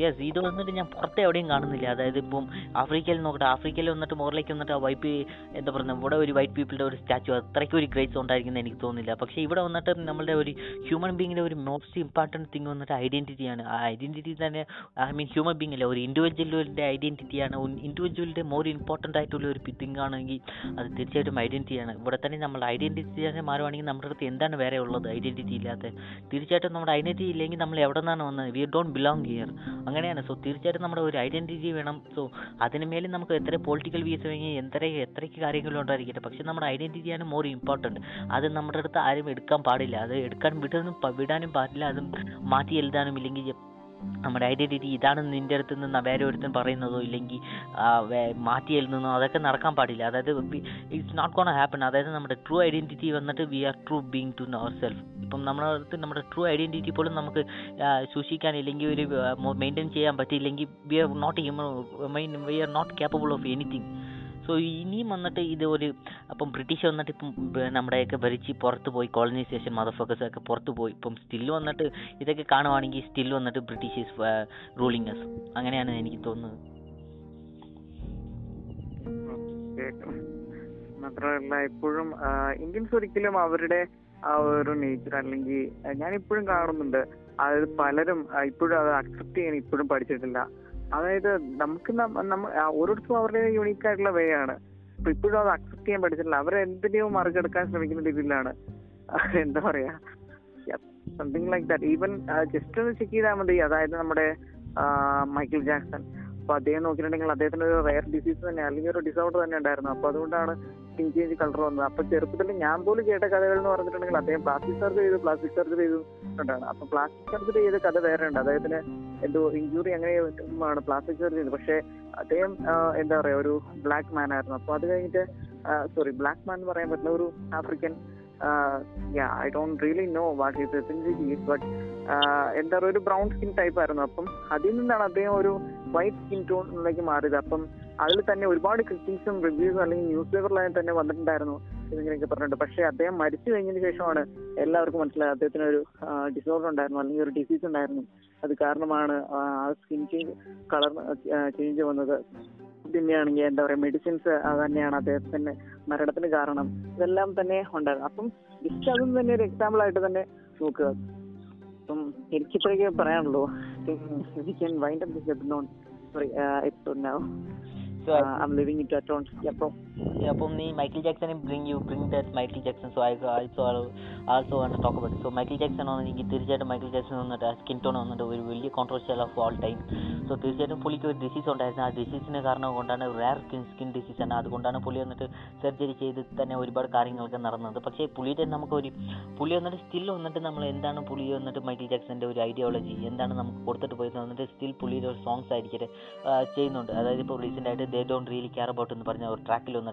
യെസ് ഇത് വന്നിട്ട് ഞാൻ പുറത്തെ എവിടെയും കാണുന്നില്ല. അതായത് ഇപ്പം ആഫ്രിക്കയിൽ നോക്കട്ടെ ആഫ്രിക്കയിൽ വന്നിട്ട് മോറിലേക്ക് വന്നിട്ട് ആ വൈപ്പ് എന്താ പറയുക ഇവിടെ ഒരു വൈറ്റ് പീപ്പിളുടെ ഒരു സ്റ്റാച്ചു അത്രയ്ക്ക് ഒരു ഗ്രേസ് ഉണ്ടായിരിക്കുന്നത് എനിക്ക് തോന്നുന്നില്ല. പക്ഷേ ഇവിടെ വന്നിട്ട് നമ്മളുടെ ഒരു ഹ്യൂമൻ ബീങ്ങിന്റെ ഒരു മോസ്റ്റ് ഇമ്പോർട്ടന്റ് തിങ് വന്നിട്ട് ഐഡന്റിറ്റിയാണ് ആ ഐഡന്റിറ്റി തന്നെ ഐ മീൻ ഹ്യൂമൻ ബീങ് അല്ല ഒരു ഇൻഡിവിജ്വലിന്റെ ഐഡന്റിറ്റിയാണ് ഇൻഡിവിജ്വലിന്റെ മോർ ഇമ്പോർട്ടന്റ് ആയിട്ടുള്ള ഒരു തിങ് ആണെങ്കിൽ അത് തീർച്ചയായിട്ടും ഐഡന്റിറ്റിയാണ് ഇവിടെ തന്നെ നമ്മൾ ഐഡന്റിറ്റി തന്നെ മാറുവാണെങ്കിൽ നമ്മുടെ അടുത്ത് എന്താണ് വേറെ ഉള്ളത്? ഐഡന്റിറ്റി ഇല്ലാത്ത. തീർച്ചയായിട്ടും നമ്മുടെ ഐഡന്റിറ്റി ഇല്ലെങ്കിൽ നമ്മൾ എവിടെ നിന്നാണ് വന്നത്? വി ഡോണ്ട് ബിലോങ് ഹിയർ അങ്ങനെയാണ്. സോ തീർച്ചയായിട്ടും നമ്മുടെ ഒരു ഐഡന്റിറ്റി വേണം. സോ അതിന് മേലെ നമുക്ക് എത്ര പൊളിറ്റിക്കൽ വ്യൂസ് വേണമെങ്കിൽ എത്ര എത്രയ്ക്ക് കാര്യങ്ങളും ഉണ്ടായിരിക്കട്ടെ. പക്ഷേ നമ്മുടെ ഐഡന്റിറ്റിയാണ് മോർ ഇമ്പോർട്ടന്റ് അത് നമ്മുടെ അടുത്ത് ആരും എടുക്കാൻ പാടില്ല. അത് എടുക്കാൻ വിടാനും വിടാനും പാടില്ല. അത് മാറ്റി എഴുതാനും ഇല്ലെങ്കിൽ നമ്മുടെ ഐഡന്റിറ്റി ഇതാണ് നിന്റെ അടുത്ത് നിന്ന് വേറെ ഒരുത്തൻ പറയുന്നതോ ഇല്ലെങ്കിൽ മാറ്റി എഴുതുന്നതോ അതൊക്കെ നടക്കാൻ പാടില്ല. അതായത് ഇറ്റ്സ് നോട്ട് ഗോൺ ഹാപ്പൻ അതായത് നമ്മുടെ ട്രൂ ഐഡന്റിറ്റി വന്നിട്ട് we are true being to our self ഇപ്പം നമ്മുടെ അടുത്ത് നമ്മുടെ ട്രൂ ഐഡന്റിറ്റി പോലും നമുക്ക് സൂക്ഷിക്കാൻ ഇല്ലെങ്കിൽ ഒരു മെയിന്റെയിൻ ചെയ്യാൻ പറ്റിയില്ലെങ്കിൽ we are not human mean we are not capable of anything so ഇനിയും വന്നിട്ട് ഇത് ഒരു അപ്പം ബ്രിട്ടീഷ് വന്നിട്ട് ഇപ്പം നമ്മുടെയൊക്കെ ഭരിച്ച് പുറത്ത് പോയി കോളനൈസേഷൻ മദർഫോക്കസ് ഒക്കെ പുറത്ത് പോയി. ഇപ്പം സ്റ്റിൽ വന്നിട്ട് ഇതൊക്കെ കാണുവാണെങ്കിൽ സ്റ്റിൽ വന്നിട്ട് ബ്രിട്ടീഷ് റൂളിങ് അസ് അങ്ങനെയാണ് എനിക്ക് തോന്നുന്നത്. മാത്രമല്ല ഇപ്പോഴും ഇന്ത്യൻസ് ഒരിക്കലും അവരുടെ ആ ഒരു നേച്ചർ അല്ലെങ്കിൽ ഞാൻ ഇപ്പോഴും കാണുന്നുണ്ട്. അത് പലരും ഇപ്പോഴും അത് അക്സെപ്റ്റ് ചെയ്യാൻ ഇപ്പോഴും പഠിച്ചിട്ടില്ല. അതായത് നമുക്ക് ഓരോരുത്തരും അവരുടെ യുണീക്ക് ആയിട്ടുള്ള വേ ആണ്. അപ്പൊ ഇപ്പോഴും അത് അക്സെപ്റ്റ് ചെയ്യാൻ പഠിച്ചിട്ടില്ല. അവരെ എന്തിനെയോ മറികടക്കാൻ ശ്രമിക്കുന്ന രീതിയിലാണ്. എന്താ പറയാ? Something like that even just ഒന്ന് ചെക്ക് ചെയ്താൽ മതി. അതായത് നമ്മുടെ മൈക്കിൾ ജാക്സൺ അപ്പൊ അദ്ദേഹം നോക്കിയിട്ടുണ്ടെങ്കിൽ അദ്ദേഹത്തിന് ഒരു റയർ ഡിസീസ് തന്നെ അല്ലെങ്കിൽ ഒരു ഡിസോർഡർ തന്നെ ഉണ്ടായിരുന്നു. അപ്പൊ അതുകൊണ്ടാണ് സ്കിൻ ചേഞ്ച് കളർ വന്നത്. അപ്പൊ ചെറുപ്പത്തിൽ ഞാൻ പോലും കേട്ട കഥകൾ എന്ന് പറഞ്ഞിട്ടുണ്ടെങ്കിൽ അദ്ദേഹം പ്ലാസ്റ്റിക് സർജറി ചെയ്തു പ്ലാസ്റ്റിക് സർജറി ചെയ്തു ഉണ്ടാണ് അപ്പൊ പ്ലാസ്റ്റിക് സർജറി ചെയ്ത കഥ വേറെ ഉണ്ട്. അദ്ദേഹത്തിന് എന്തോ ഇഞ്ചുറി അങ്ങനെ ആണ് പ്ലാസ്റ്റിക് സർജറി ചെയ്തത്. പക്ഷേ അദ്ദേഹം എന്താ പറയാ ഒരു ബ്ലാക്ക് മാൻ ആയിരുന്നു. അപ്പൊ അത് കഴിഞ്ഞിട്ട് സോറി ബ്ലാക്ക് മാൻ എന്ന് പറയാൻ പറ്റുന്ന ഒരു African I don't really know what is but എന്താ പറയുക ഒരു ബ്രൗൺ സ്കിൻ ടൈപ്പ് ആയിരുന്നു. അപ്പം അതിൽ നിന്നാണ് അദ്ദേഹം ഒരു വൈറ്റ് സ്കിൻ ടോണിലേക്ക് മാറിയത്. അപ്പം അതിൽ തന്നെ ഒരുപാട് ക്രിറ്റിക്സും റിവ്യൂസും അല്ലെങ്കിൽ ന്യൂസ് പേപ്പറിലായി തന്നെ വന്നിട്ടുണ്ടായിരുന്നു ഇതിങ്ങനെയൊക്കെ പറഞ്ഞിട്ടുണ്ട് പക്ഷേ അദ്ദേഹം മരിച്ചു കഴിഞ്ഞതിന് ശേഷമാണ് എല്ലാവർക്കും മനസ്സിലായത്. അദ്ദേഹത്തിന് ഒരു ഡിസോർഡർ ഉണ്ടായിരുന്നു അല്ലെങ്കിൽ ഒരു ഡിസീസ് ഉണ്ടായിരുന്നു. അത് കാരണമാണ് ആ സ്കിൻ ചേഞ്ച് കളർ ചേഞ്ച് വന്നത്. പിന്നെയാണെങ്കിൽ എന്താ പറയാ മെഡിസിൻസ് തന്നെയാണ് അദ്ദേഹത്തിന് മരണത്തിന് കാരണം. ഇതെല്ലാം തന്നെ ഉണ്ടായിരുന്നു. അപ്പം ജസ്റ്റ് അതും തന്നെ ഒരു എക്സാമ്പിൾ ആയിട്ട് തന്നെ നോക്കുക. അപ്പം എനിക്കിത്രയൊക്കെ പറയാനുള്ളൂ. Wind up this sorry episode now Uh, I'm leaving it at Yeah, bro. At on അപ്പം അപ്പം നീ Michael ജാക്സനെ bring you bring that Michael Jackson so I also also want talk about so Michael Jackson ആണ് എനിക്ക് തീർച്ചയായിട്ടും Michael Jackson വന്നിട്ട് skin tone വന്നിട്ട് ഒരു വലിയ controversial of all time so തീർച്ചയായിട്ടും പുള്ളിക്ക് ഒരു ഡിസീസ് ഉണ്ടായിരുന്നു. ആ ഡിസീസിന് കാരണം കൊണ്ടാണ് റയർ സ്കിൻ സ്കിൻ ഡിസീസ് ആണ്. അതുകൊണ്ടാണ് പുള്ളി വന്നിട്ട് സർജറി ചെയ്ത് തന്നെ ഒരുപാട് കാര്യങ്ങളൊക്കെ നടന്നത്. പക്ഷേ പുള്ളിയുടെ നമുക്ക് ഒരു പുള്ളി വന്നിട്ട് സ്റ്റിൽ വന്നിട്ട് നമ്മൾ എന്താണ് പുള്ളി വന്നിട്ട് മൈക്കിൾ ജാക്സന്റെ ഒരു ഐഡിയോളജി എന്താണ് നമുക്ക് കൊടുത്തിട്ട് പോയത് വന്നിട്ട് സ്റ്റിൽ പുള്ളിയുടെ ഒരു സോങ്സ് ആയിരിക്കട്ടെ ചെയ്യുന്നുണ്ട്. അതായത് ഇപ്പോൾ റീസെന്റ് ആയിട്ട് they don't really care about എന്ന് പറഞ്ഞ ഒരു ട്രാക്കിൽ വന്നിട്ട്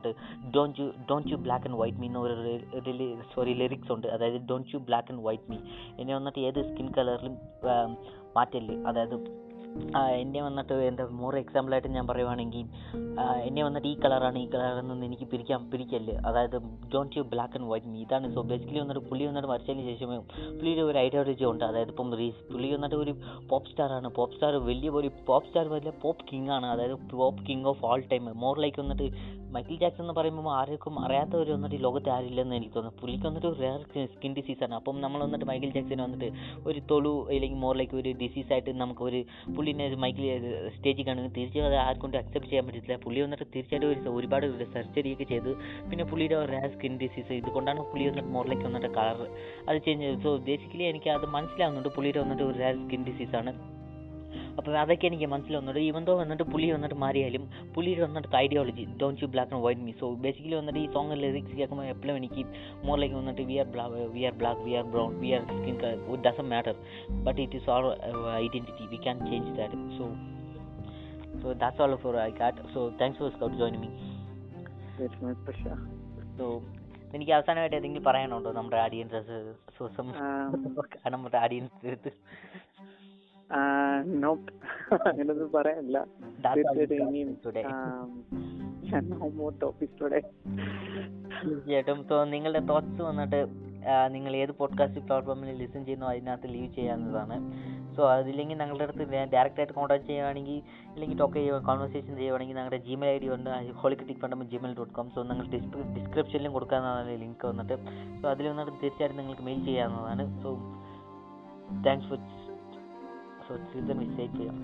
don't you don't you black and white me എന്ന് ഒരു സോറി ലിറിക്സ് ഉണ്ട്. അതായത് don't you black and white me എന്നെ വന്നിട്ട് ഏത് സ്കിൻ കളറിലും മാറ്റല്ലേ. അതായത് എന്നെ വന്നിട്ട് എന്റെ മോർ എക്സാമ്പിളായിട്ട് ഞാൻ പറയുവാണെങ്കിൽ എന്നെ വന്നിട്ട് ഈ കളറാണ് ഈ കളറാണെന്ന് എനിക്ക് പിരിക്കാൻ പിരിക്കല്ലേ. അതായത് don't you black and white me ഇതാണ്. സോ ബേസിക്കലി വന്നിട്ട് പുള്ളി വന്നിട്ട് മരിച്ചതിന് ശേഷമേ പുള്ളിയുടെ ഒരു ഐഡിയോളജി ഉണ്ട്. അതായത് ഇപ്പം റീസ് പുള്ളി വന്നിട്ട് ഒരു പോപ്പ് സ്റ്റാറാണ് പോപ്പ് സ്റ്റാർ വലിയ ഒരു പോപ്പ് സ്റ്റാർ വലിയ പോപ്പ് കിങ് ആണ്. അതായത് pop king of all time more like വന്നിട്ട് മൈക്കിൾ ജാക്സൺ എന്ന് പറയുമ്പോൾ ആർക്കും അറിയാത്തവർ വന്നിട്ട് ഈ ലോകത്ത് ആരില്ലെന്ന് എനിക്ക് തോന്നുന്നു. പുള്ളിക്ക് വന്നിട്ട് ഒരു റെയർ സ്കിൻ ഡിസീസ് ആണ്. അപ്പം നമ്മൾ വന്നിട്ട് മൈക്കിൾ ജാക്സൺ വന്നിട്ട് ഒരു തൊളു അല്ലെങ്കിൽ മോറിലേക്ക് ഒരു ഡിസീസ് ആയിട്ട് നമുക്ക് ഒരു പുള്ളിനെ മൈക്കിൾ സ്റ്റേജിൽ കാണുന്നത് തീർച്ചയായും അത് ആർക്കൊണ്ട് അക്സെപ്റ്റ് ചെയ്യാൻ പറ്റത്തില്ല. പുള്ളി വന്നിട്ട് തീർച്ചയായിട്ടും ഒരു ഒരുപാട് സർജറി ഒക്കെ ചെയ്തു. പിന്നെ പുള്ളിയുടെ റെയർ സ്കിൻ ഡിസീസ് ഇതുകൊണ്ടാണ് പുള്ളി വന്നിട്ട് മോറിലേക്ക് ലൈക്ക് വന്നിട്ട് കളർ അത് ചേഞ്ച് സോ ബേസിക്കലി എനിക്ക് അത് മനസ്സിലാവുന്നുണ്ട് പുള്ളിയുടെ വന്നിട്ട് ഒരു റെയർ സ്കിൻ ആണ്. അപ്പോൾ അതൊക്കെ എനിക്ക് മനസ്സിലാവുന്നുണ്ട് ഈവൻ തോ വന്നിട്ട് പുലി വന്നിട്ട് മാറിയാലും പുലിയുടെ വന്നിട്ട് ideology don't you black and white me so basically വന്നിട്ട് ഈ സോങ് ലിറിക്സ് കേൾക്കുമ്പോൾ എപ്പോഴും എനിക്ക് മോറിലേക്ക് ലൈക്ക് വന്നിട്ട് we are black we are black we are brown we are skin colour it doesn't matter but it is our identity we can change that so so that's all for I cut so thanks for scout join me so എനിക്ക് അവസാനമായിട്ട് എന്തെങ്കിലും പറയാനുണ്ടോ? നമ്മുടെ audience Zozam <laughs> നമ്മുടെ audience <laughs> അങ്ങനൊന്നും പറയാനില്ല. തീർച്ചയായിട്ടും ഇനിയും തീർച്ചയായിട്ടും സോ നിങ്ങളുടെ തോട്ട്സ് വന്നിട്ട് നിങ്ങൾ ഏത് പോഡ്കാസ്റ്റ് പ്ലാറ്റ്ഫോമിൽ ലിസൺ ചെയ്യുന്നു അതിനകത്ത് ലീവ് ചെയ്യാവുന്നതാണ്. സോ അതില്ലെങ്കിൽ ഞങ്ങളുടെ അടുത്ത് ഡയറക്റ്റ് ആയിട്ട് കോൺടാക്ട് ചെയ്യുകയാണെങ്കിൽ അല്ലെങ്കിൽ ടോക്ക് ചെയ്യുക കോൺവെർസേഷൻ ചെയ്യുകയാണെങ്കിൽ ഞങ്ങളുടെ ജിമെയിൽ ഐ ഡി ഉണ്ട് holy critic fund Gmail dot com so നിങ്ങൾ ഡിസ്ക്രിപ്ഷനിലും കൊടുക്കാവുന്നതാണ് ലിങ്ക് വന്നിട്ട്. സോ അതിൽ വന്നിട്ട് തീർച്ചയായിട്ടും നിങ്ങൾക്ക് മെയിൽ ചെയ്യാവുന്നതാണ്. So thanks for so season വിസ് ചെയ്യാം